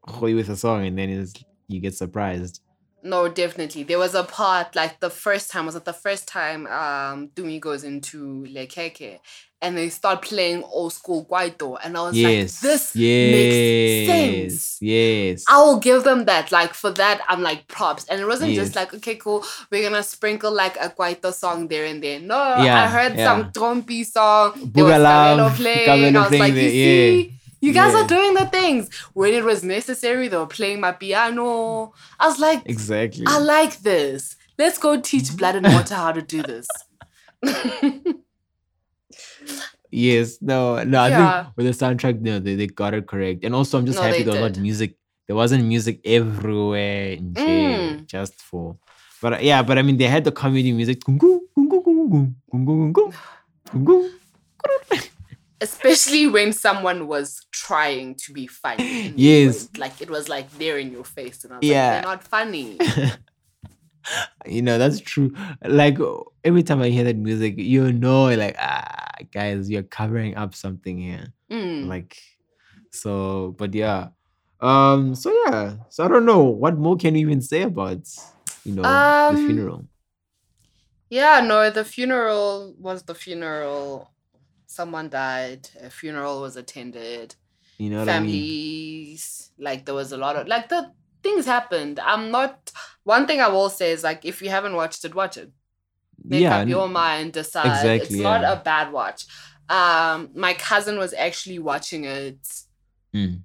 with a song and then you get surprised. No, definitely. There was a part like the first time was it the first time um Tumi goes into Lekeke and they start playing old school Kwaito and I was yes, like, this yes, makes sense. yes. I will give them that. Like for that, I'm like props. And it wasn't just like, okay, cool, we're gonna sprinkle like a Kwaito song there and there. No, Yeah, I heard yeah. some Trompi song. There was Kabelo playing. Kabelo I was like, you there, yeah. You guys Yeah. are doing the things. When it was necessary, they were playing amapiano. I was like, Exactly. I like this. Let's go teach Blood and Water how to do this. Yes, no, no. I Yeah. think with the soundtrack, no, they, they got it correct. And also, I'm just No, happy there was not music. There wasn't music everywhere in jail Mm. just for. But uh, yeah, but I mean, they had the comedy music. Especially when someone was trying to be funny. Yes. Like it was like there in your face. And I was Yeah. like, they're not funny. you know that's true like every time i hear that music you know like ah guys you're covering up something here Mm. like so but yeah um so yeah so i don't know what more can you even say about you know the Um, funeral Yeah, no, the funeral was the funeral. Someone died. A funeral was attended. you know what i mean Families, like there was a lot of like the things happened. I'm not. One thing I will say is like if you haven't watched it, watch it. Make yeah up your mind. Decide. exactly, it's not yeah. a bad watch. Um, my cousin was actually watching it. mm,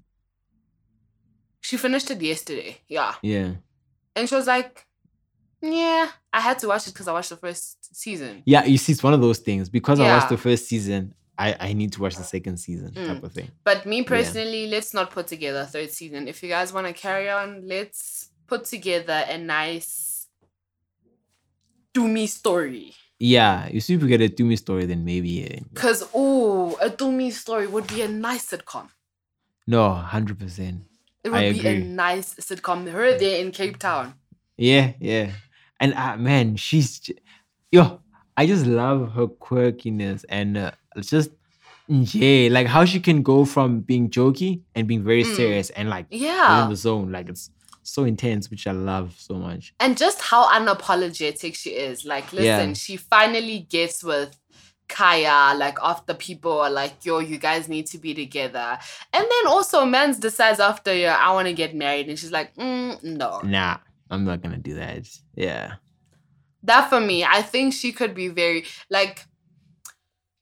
She finished it yesterday. Yeah, yeah and she was like, "Yeah, I had to watch it because I watched the first season." yeah you see it's one of those things because i watched the first season i i need to watch the second season type Mm. of thing But me personally, let's not put together a third season. If you guys want to carry on, let's put together a nice Tumi story. yeah you see, if you get a Tumi story then maybe yeah. Cause oh, a Tumi story would be a nice sitcom. no 100% It I would be a nice sitcom. Her there in Cape Town. Yeah, yeah. And uh, man, she's yo. I just love her quirkiness and uh, it's just yeah, like how she can go from being jokey and being very Mm. serious and like Yeah. in the zone. Like it's so intense, which I love so much. and just how unapologetic she is. Like, listen, Yeah. she finally gets with Kaya, like after people are like, yo, you guys need to be together. And then also Mans decides after a year, I want to get married. And she's like, mm, no. Nah, I'm not gonna do that. Yeah, That for me, I think she could be very like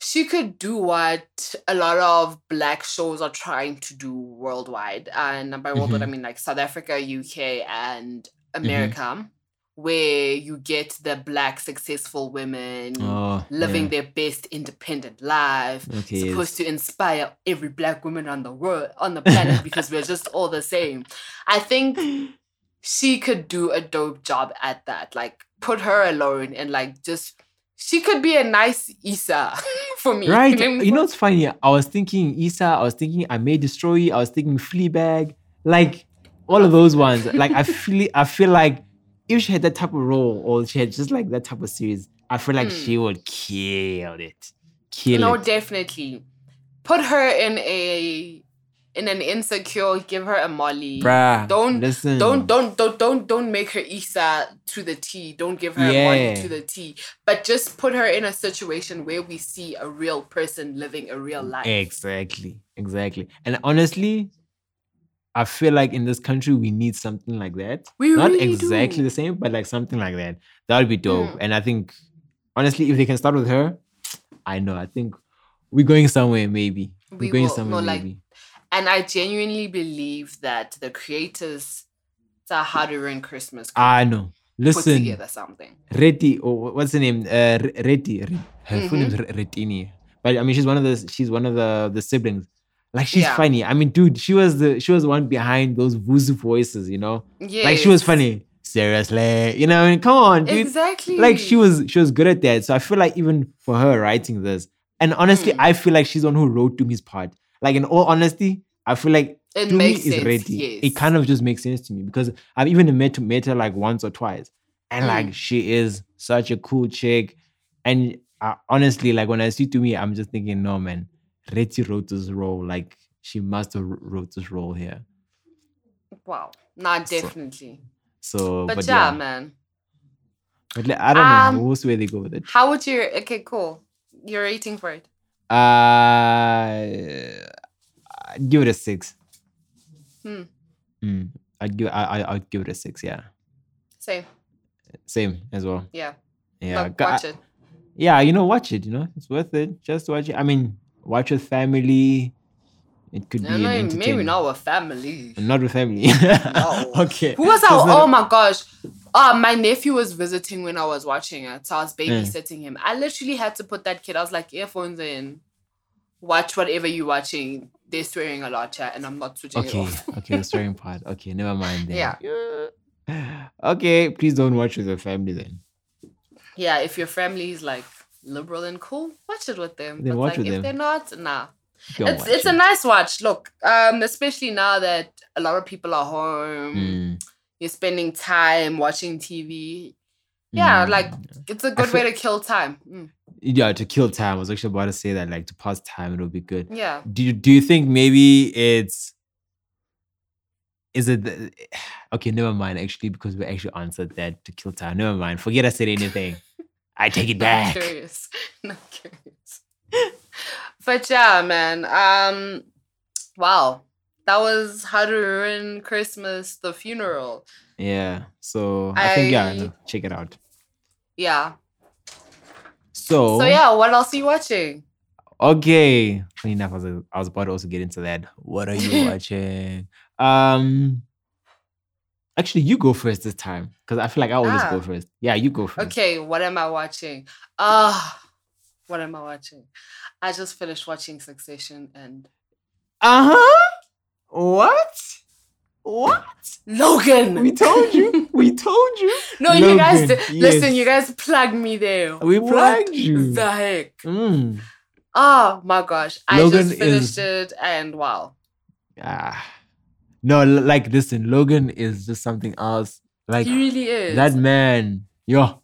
she could do what a lot of black shows are trying to do worldwide. And by worldwide, I mm-hmm. mean like South Africa, UK, and mm-hmm. America, where you get the black successful women oh, living yeah. their best independent life. Okay, yes. Supposed to inspire every black woman on the world on the planet because we're just all the same. I think she could do a dope job at that. Like put her alone and like just she could be a nice Issa for me. Right. know? You know what's funny? I was thinking Issa, I was thinking I May Destroy You, I was thinking Fleabag, like all of those ones. Like I feel I feel like if she had that type of role or she had just like that type of series, I feel like Mm. she would kill it. Kill no, it. definitely. Put her in a in an insecure, give her a molly. Bruh. Don't- listen. Don't don't don't don't don't make her Issa to the T. Don't give her a Yeah. money to the T. But just put her in a situation where we see a real person living a real life. Exactly. Exactly. And honestly, I feel like in this country we need something like that. We Not really exactly do. the same, but like something like that. That would be dope. Mm. And I think honestly, if they can start with her, I know. I think we're going somewhere, maybe. We're going will- somewhere, no, like, maybe. And I genuinely believe that the creators to How to Ruin Christmas I know. put Listen, together something. Reti, or what's the name? Uh, Reti. Her full name's Mm-hmm. Re- Retini. But I mean, she's one of the she's one of the the siblings. Like she's Yeah. funny. I mean, dude, she was the she was the one behind those vuzu voices. You know, Yeah. like she was funny. Seriously, you know, I mean, come on, dude. Exactly. Like she was she was good at that. So I feel like even for her writing this, and honestly, Mm. I feel like she's the one who wrote Tumi's part. Like in all honesty, I feel like It Tumi makes is sense, ready. yes. It kind of just makes sense to me because I've even met met her like once or twice, and like Mm. she is such a cool chick. And uh, honestly, like when I see Tumi, I'm just thinking, no man, Reti wrote this role. Like she must have wrote this role here. Wow. not definitely. So, But, but, yeah, yeah, man. but like, I don't Um, know. See where they go with it. How would you okay, cool. You're rating for it. Uh, I'd give it a six. Hmm. Mm, I'd give I, I I'd give it a six. Yeah, Same. same as well. Yeah. Yeah, Look, watch it. yeah. You know, watch it. You know, it's worth it. Just watch it. I mean, watch with family. It could No, be an no, maybe not with family. Not with family. No. okay. Who was our? not- Oh my gosh. Uh, my nephew was visiting when I was watching it. So I was babysitting him. I literally had to put that kid, I was like, earphones in. Watch whatever you're watching. They're swearing a lot, chat, and I'm not switching it Okay, off. okay, the swearing part. Okay, never mind then. Yeah. Yeah. Okay, please don't watch with your family then. Yeah, if your family is like liberal and cool, watch it with them. Then but watch like with if them. they're not, nah. Don't it's it's a nice watch. Look, um, especially now that a lot of people are home, Mm, you're spending time watching TV. Yeah, mm. like it's a good feel- way to kill time. Mm, yeah, to kill time. I was actually about to say that, like to pass time, it'll be good. yeah. Do you, do you think maybe it's is it the- okay? Never mind. Actually, because we actually answered that to kill time. Never mind. Forget I said anything. I take it back. curious. No, I'm curious. but yeah, man. Um, wow, that was how to ruin Christmas, the funeral. Yeah. So I, think yeah, check it out. Yeah. So, So yeah, what else are you watching? okay. Funny enough, I was, I was about to also get into that. What are you watching? Um. Actually, you go first this time because I feel like I always Ah. go first. Yeah, you go first. Okay, what am I watching? Ah, what am I watching? I just finished watching Succession and Uh huh. What? What? Logan. We told you. We told you. no, you guys. Logan, Did, Listen, you guys plugged me there. We What plugged you. The heck. Mm. Oh my gosh! Logan I just finished is- it and wow. Ah. No, l- like listen, Logan is just something else. Like he really is. that man, yo.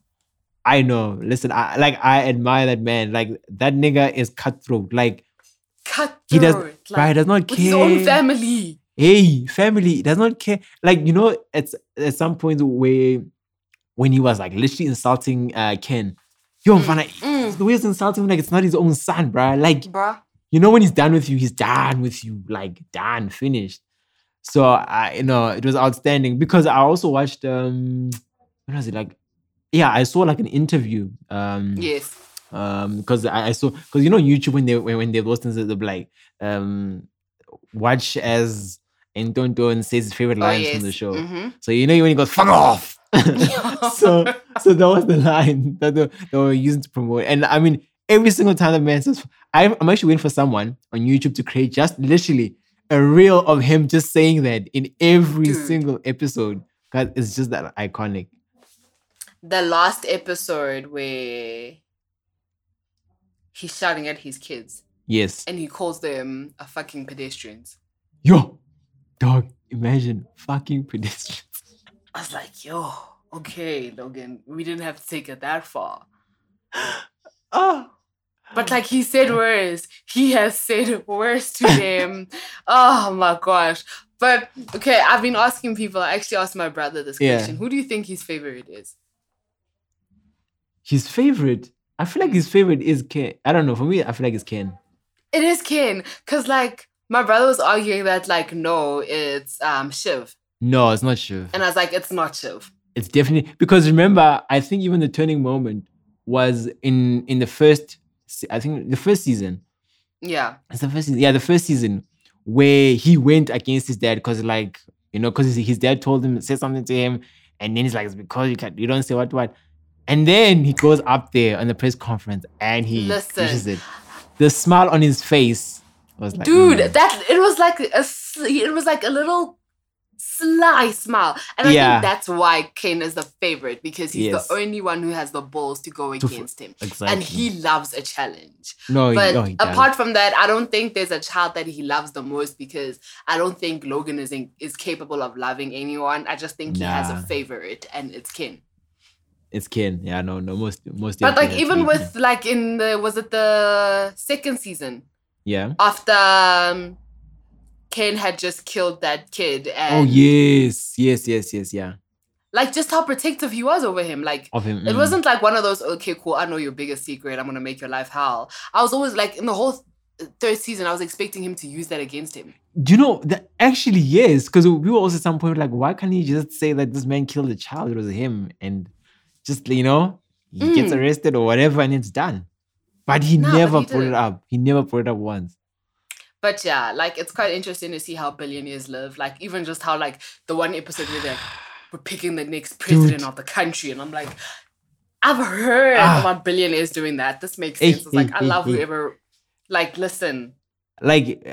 I know. Listen, I like I admire that man. Like that nigga is cutthroat. Like cut he does, through it, right? Does not with his own family. Hey family does not care like you know it's at some point where when he was like literally insulting uh ken yo Mm, Mfana, mm. the way he's insulting him like it's not his own son bruh. like Bruh. you know when he's done with you he's done with you like done finished so i you know it was outstanding because i also watched um when was it like yeah i saw like an interview um Yes. um because I, I saw because you know YouTube when they when, when they those things they'll be like um watch as Entonton says his favorite Oh, lines yes. from the show. Mhm. So you know when he goes fuck off. so so that was the line that they, they were using to promote. And I mean every single time the man says I'm, I'm actually waiting for someone on YouTube to create just literally a reel of him just saying that in every Dude. single episode. Because it's just that iconic. the last episode where he's shouting at his kids Yes. and he calls them a fucking pedestrians. Yo, dog, imagine fucking pedestrians. I was like, yo, okay, Logan, we didn't have to take it that far. Oh, But like he said worse. He has said worse to them. oh my gosh. But okay, I've been asking people. I actually asked my brother this Yeah. question. Who do you think his favorite is? his favorite. I feel like his favorite is Ken. I don't know. For me, I feel like it's Ken. It is Ken. Cause like my brother was arguing that like no, it's um Shiv. No, it's not Shiv. And I was like, it's not Shiv. It's definitely because remember, I think even the turning moment was in in the first. I think the first season. Yeah. It's the first season. Yeah, the first season where he went against his dad because like you know because his, dad told him say something to him, and then he's like it's because you can't you don't say what what, and then he goes up there on the press conference and he Listen. it. The smile on his face was like, Dude, mm. that it was like a it was like a little sly smile. And I Yeah. think that's why Ken is the favorite because he's Yes. the only one who has the balls to go against him. exactly. And he loves a challenge. no, But no, apart from that, I don't think there's a child that he loves the most because I don't think Logan is in, is capable of loving anyone. I just think he has a favorite, and it's Ken. It's Ken. Yeah, no, no, most most. But like even with like in the was it the second season yeah. after um, Ken had just killed that kid and Oh yes, yes, yes, yes, yeah. like just how protective he was over him. Like Of him. it mm. wasn't like one of those okay cool I know your biggest secret I'm gonna make your life hell. I was always like in the whole third season I was expecting him to use that against him. Do you know that actually yes? Because we were also at some point like, why can't he just say that this man killed a child? It was him, and just you know he gets Mm. arrested or whatever, and it's done. But he No, but never he brought it up. He never brought it up once. But yeah, like it's quite interesting to see how billionaires live. Like even just how like the one episode where they're we're picking the next president Dude. of the country, and I'm like, I've heard Ah. about billionaires doing that. This makes Eh, sense. It's like I eh, love eh, eh. whoever. Like listen, Like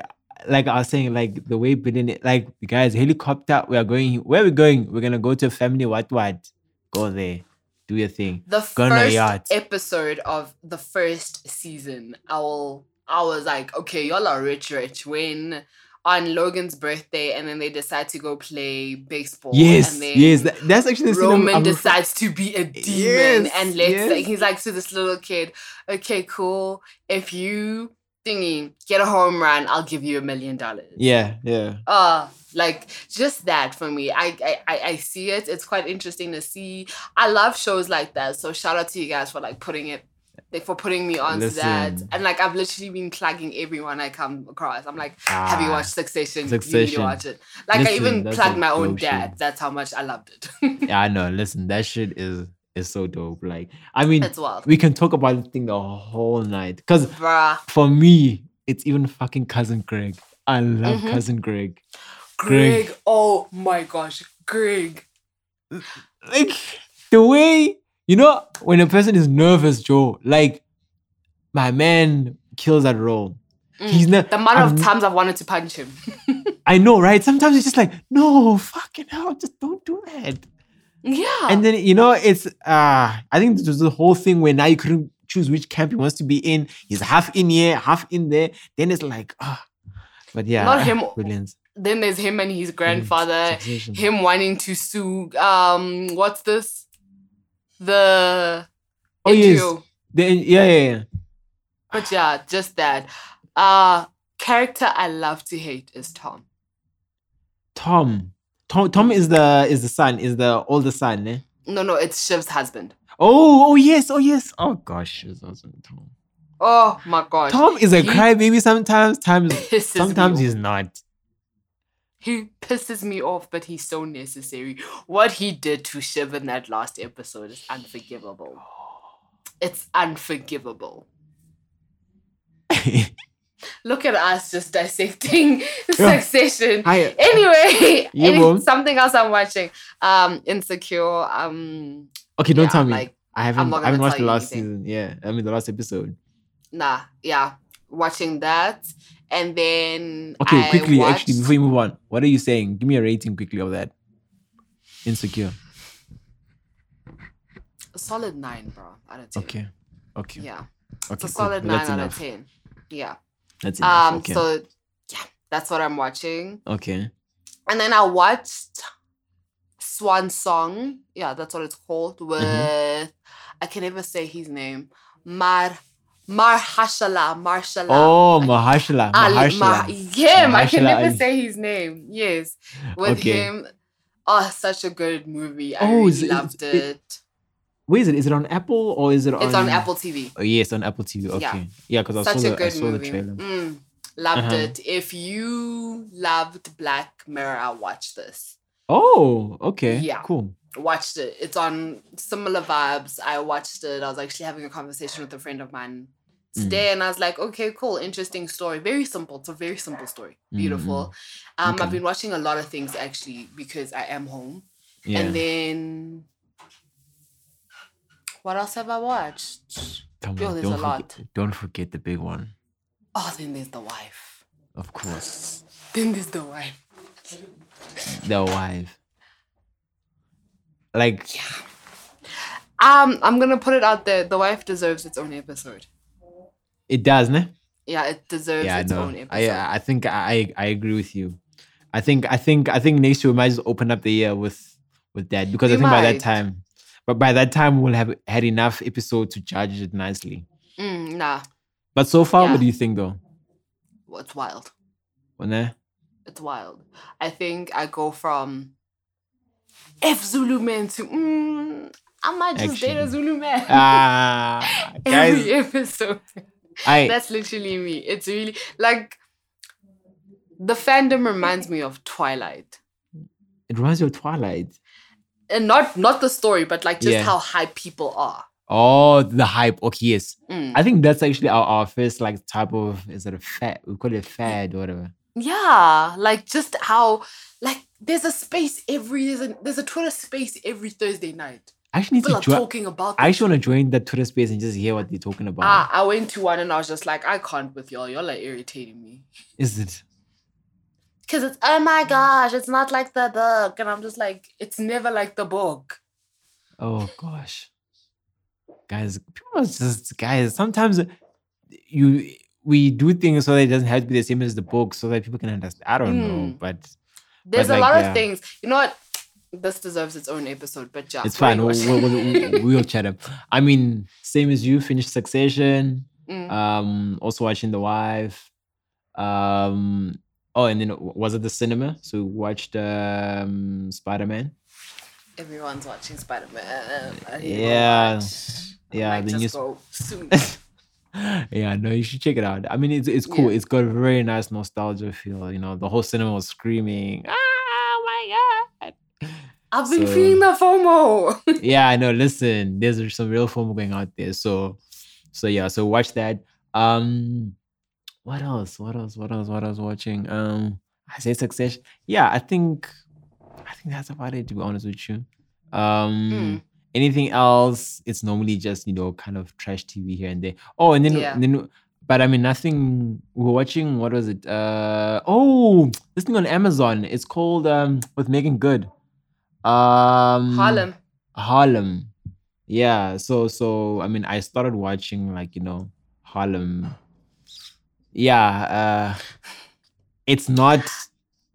like I was saying, like the way it, like guys, helicopter, we are going. Where are we going? We're gonna go to family. What what? Go there, do your thing. The Go first episode of the first season, I will. I was like, okay, y'all are rich, rich. When on Logan's birthday, and then they decide to go play baseball. Yes, and then yes, that- that's actually the Roman I'm decides to be a demon Yes, and lets yes. like he's like to this little kid, okay, cool. If you thingy get a home run, I'll give you a million dollars. Yeah, yeah. uh like just that for me. I, I I- see it. It's quite interesting to see. I love shows like that. So shout out to you guys for like putting it like for putting me on to that and like i've literally been plugging everyone i come across. I'm like have you Ah, watched succession, you need to watch it. Like i even plugged my own dad. That's how much i loved it. Yeah, I know. Listen, that shit is is so dope. Like, I mean, we can talk about this thing the whole night. Cause bruh. for me, it's even fucking cousin Greg. I love Mhm. cousin Greg. Greg, Greg. oh my gosh greg Like the way you know when a person is nervous, Joe. Like my man kills that role. Mm. He's not. the amount of I'm- times i've wanted to punch him I know, right? Sometimes it's just like, no, fucking hell, just don't do that. yeah And then you know, it's uh I think there's the whole thing where now you couldn't choose which camp he wants to be in. He's half in here, half in there. Then it's like, ah. But yeah, Not him. Brilliant. Then there's him and his grandfather Succession. him wanting to sue um what's this the Oh, yes. NGO. Then yeah, yeah, yeah. but yeah just that uh character i love to hate is tom Tom. Tom Tom is the is the son, is the older son, eh? no no it's shiv's husband Oh, oh yes, oh yes. Oh gosh, it's awesome. Tom. oh my gosh Tom is a He crybaby sometimes. Times sometimes me he's not. He pisses me off but he's so necessary what he did to shiv in that last episode is unforgivable it's unforgivable look at us just dissecting succession Hi. anyway, Yeah, any- something else I'm watching. Um, Insecure. Um, Okay, don't yeah, tell me. Like, I haven't I haven't watched the last anything. season. Yeah, I mean the last episode. nah, yeah, watching that, and then Okay, I quickly, watched, actually, before you move on, what are you saying? Give me a rating quickly of that. Insecure. a solid nine, bro. Out of ten. Okay. Okay. Yeah, Okay. it's a solid nine out enough. of ten. Yeah. That's enough. Um. okay. So yeah, that's what I'm watching, okay. and then I watched Swan Song. Yeah, that's what it's called. With Mm-hmm. I can never say his name. Mar Marhashala Marshala. Oh, I- Mahershala. Ali, Mahershala. Ma- I can never Ali. say his name. Yes, with Okay. him. Oh, such a good movie. I Oh, really is loved is it. it- Where is it? Is it on Apple or is it on? It's on Apple TV. Oh yes, on Apple TV. Okay. Yeah. Yeah, because I Such saw a the I good saw the movie. trailer. Mm, loved Uh-huh. it. If you loved Black Mirror, watch this. Oh, okay. Yeah. Cool. Watched it. It's on similar vibes. I watched it. I was actually having a conversation with a friend of mine Mm. today, and I was like, okay, cool, interesting story. Very simple. It's a very simple story. Beautiful. Um, Okay. I've been watching a lot of things actually because I am home. Yeah. And then what else have I watched? Yo, there's don't a forget, lot. Don't forget the big one. Oh, then there's the wife. Of course. Then there's the wife. The wife. Like Yeah. Um, I'm gonna put it out there. The wife deserves its own episode. It does, ne? Yeah, it deserves Yeah, its know. own episode. I I think I I agree with you. I think I think I think next year we might just open up the year with with that because I We think by that time, but by that time we'll have had enough episode to judge it nicely. Mm, nah, But so far, Yeah. what do you think though? well, it's wild. Well, nah? It's wild. I think I go from F Zulu man to mm, I might just date a Zulu man. Ah, Every guys, episode. I That's literally me. It's really like the fandom reminds me of Twilight. it reminds you of Twilight. And not not the story, but like just Yeah. how hype people are. Oh, the hype. Okay, yes. Mm. I think that's actually our, our first like type of is it a fad? We call it fad or whatever. Yeah, like just how like there's a space every there's a there's a Twitter space every Thursday night. I actually need People to join. talking about. I actually want to join that Twitter space and just hear what they're talking about. Ah, I went to one and I was just like, I can't with y'all. Y'all are irritating me. Is it? Because it's, oh my gosh, it's not like the book. And I'm just like, it's never like the book. Oh gosh, guys, people are just guys. Sometimes you we do things so that it doesn't have to be the same as the book, so that people can understand. I don't know, Mm. but There's But, a like, lot yeah. of things. You know what? This deserves its own episode, but yeah. it's fine. We'll, we'll, we'll, chat up. I mean, same as you. Finished Succession. Mm. Um, also watching The Wife. Um, oh, and then was it the cinema? So we watched um Spider Man. Everyone's watching Spider Man. Yeah. Yeah, then just you go soon. yeah, no, you should check it out. I mean, it's it's cool. Yeah. It's got a very nice nostalgia feel. You know, the whole cinema was screaming. Oh my god! I've been So- feeling the FOMO. yeah, I know. Listen, there's some real FOMO going out there. So, so yeah, so watch that. Um, what else? What else? What else? What else watching? Um, I say Succession. Yeah, I think, I think that's about it. To be honest with you, um, Mm. anything else? It's normally just you know kind of trash TV here and there. Oh, and then Yeah. then. But I mean, nothing. We were watching. What was it? Uh oh, this thing on Amazon. It's called um with Meagan Good. Um Harlem. Harlem. Yeah. So so I mean I started watching like, you know, Harlem. Yeah, uh it's not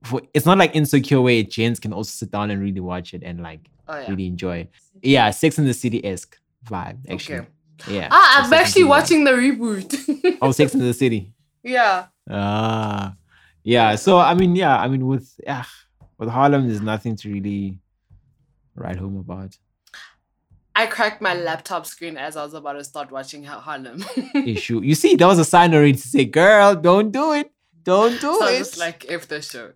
for it's not like insecure way James can also sit down and really watch it and like Oh yeah. really enjoy. Yeah, Sex in the City esque vibe, actually. Okay. Yeah. Ah, I'm Sex and the actually watching the reboot. Oh, Sex in the City. yeah. Ah. Yeah. So I mean, yeah, I mean with yeah, with Harlem, there's nothing to really write home about. I cracked my laptop screen as I was about to start watching Ha- Harlem. issue. You see, that was a sign already to say, girl, don't do it. Don't do so it. just like, if the show.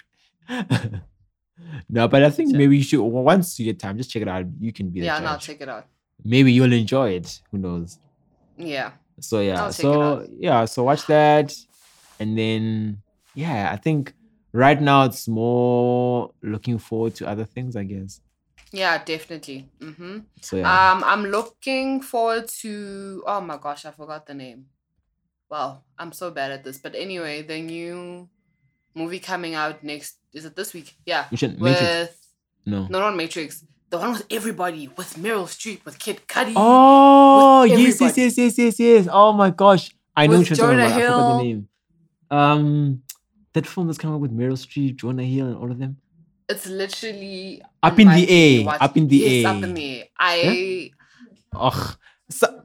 no, but I think maybe you should once you get time, just check it out. You can be Yeah, no, I'll check it out. maybe you'll enjoy it. Who knows? Yeah. So yeah. So yeah, so watch that. And then yeah, I think right now it's more looking forward to other things, I guess. Yeah, definitely. Mm-hmm. So yeah. Um, I'm looking forward to. Oh my gosh, I forgot the name. Wow, I'm so bad at this. But anyway, the new movie coming out next. Is it this week? Yeah. should With Matrix. No. no, not Matrix. The one with everybody, with Meryl Streep, with Kid Cudi. Oh yes, yes, yes, yes, yes, yes. Oh my gosh. I know With what you're talking Jonah about. I forgot the name. Um that film that's coming up with Meryl Streep, Jonah Hill, and all of them. It's literally Up in the air, watch. up in the yes, air. up in the air. I Ugh. So,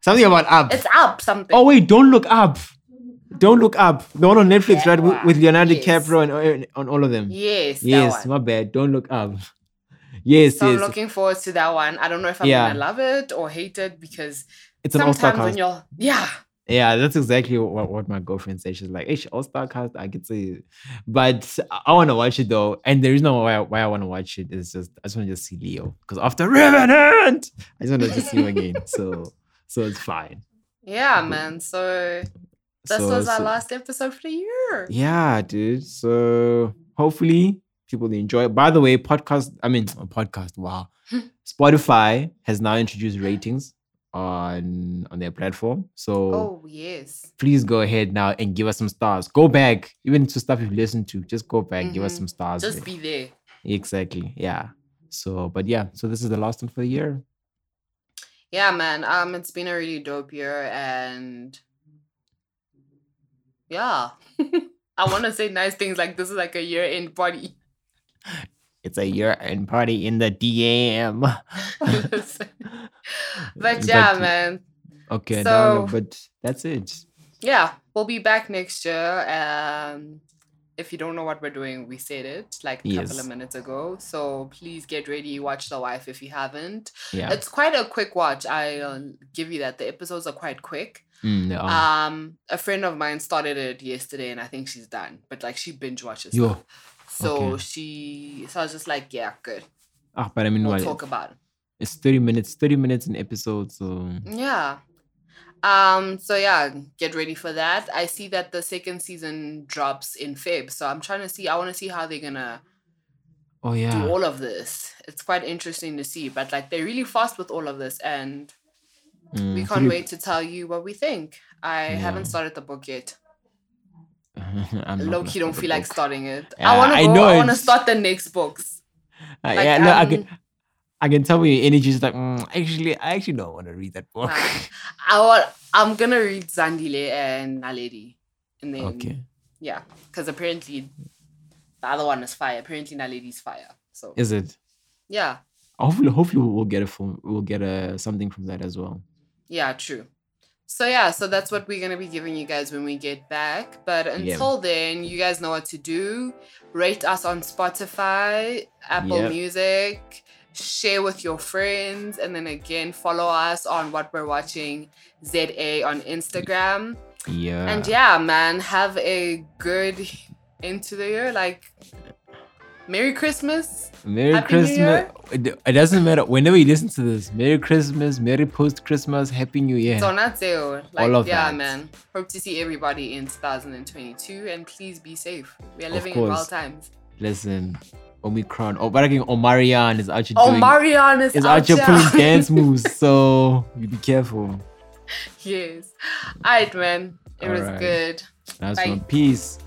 something about up. it's up something. Oh wait, don't look up. Don't look up. The one on Netflix, right? With, with Leonardo yes. DiCaprio and on all of them. yes, yes, that one. my bad. Don't look up. Yes, So I'm looking forward to that one. I don't know if I'm Yeah. gonna love it or hate it because it's an sometimes when you're yeah Yeah, that's exactly what, what my girlfriend said. She's like, "Hey, all star cast, I get to," but I want to watch it though. And the reason why I, why I want to watch it is just I just want to just see Leo because after Revenant, I just want to just see him again. So so it's fine. yeah man. So this So- was our so- last episode for the year. Yeah, dude. So hopefully people enjoy. it. By the way, podcast. I mean, podcast. Wow. Spotify has now introduced ratings on on their platform. So Oh yes. please go ahead now and give us some stars. Go back, even to stuff you've listened to. Just go back, give us Mhm. some stars. Just there. be there. exactly, yeah. So, but yeah, so this is the last one for the year. Yeah, man. Um, it's been a really dope year, and yeah, I want to say nice things like this is like a year end party. It's a year end party in the DM. but yeah, man. Okay, no, no, but that's it. Yeah, we'll be back next year. Um, if you don't know what we're doing, we said it like a couple Yes. of minutes ago. So please get ready, watch The Wife if you haven't. Yeah. It's quite a quick watch. I'll give you that. The episodes are quite quick. Mm, no. Um, a friend of mine started it yesterday, and I think she's done. But like she binge watches. Yo. stuff. So okay. she, so I was just like, yeah, good. ah, but I mean, We'll what? talk about it. It's 30 minutes, 30 minutes an episode. So, Yeah. Um, so yeah, get ready for that. I see that the second season drops in Feb. So I'm trying to see I want to see how they're gonna oh, yeah. do all of this. It's quite interesting to see. But like they're really fast with all of this and we Mm, can't three- wait to tell you what we think. I Yeah. haven't started the book yet. Uh, low key don't feel like starting it. Yeah, I want to I I want to start the next books. Uh, Like, yeah, no, I um, can, I can tell when your energy is like, mm, actually, I actually don't want to read that book. Nah. I want. I'm gonna read Zandile and Naledi, and then okay. yeah, because apparently the other one is fire. Apparently Naledi's fire. So Is it? yeah, Hopefully, hopefully we'll get a film. We'll get a something from that as well. yeah, true. So yeah, so that's what we're gonna be giving you guys when we get back. But until then, you guys know what to do. Rate us on Spotify, Apple Yep. Music, share with your friends, and then again follow us on what we're watching ZA on Instagram. Yeah. And yeah, man, have a good end to the year. Like Merry Christmas. Merry Happy New Christmas. Year. It, doesn't matter. Whenever you listen to this, Merry Christmas, Merry Post Christmas, Happy New Year. So not so like All of yeah, that. man. Hope to see everybody in 2022 and please be safe. We are living in wild times. Listen, Omicron. Oh, but again, Omarion is actually doing. Is is actually pulling dance moves, so you be careful. yes. Alright, man. It was Alright. good. That's Bye. one. Peace.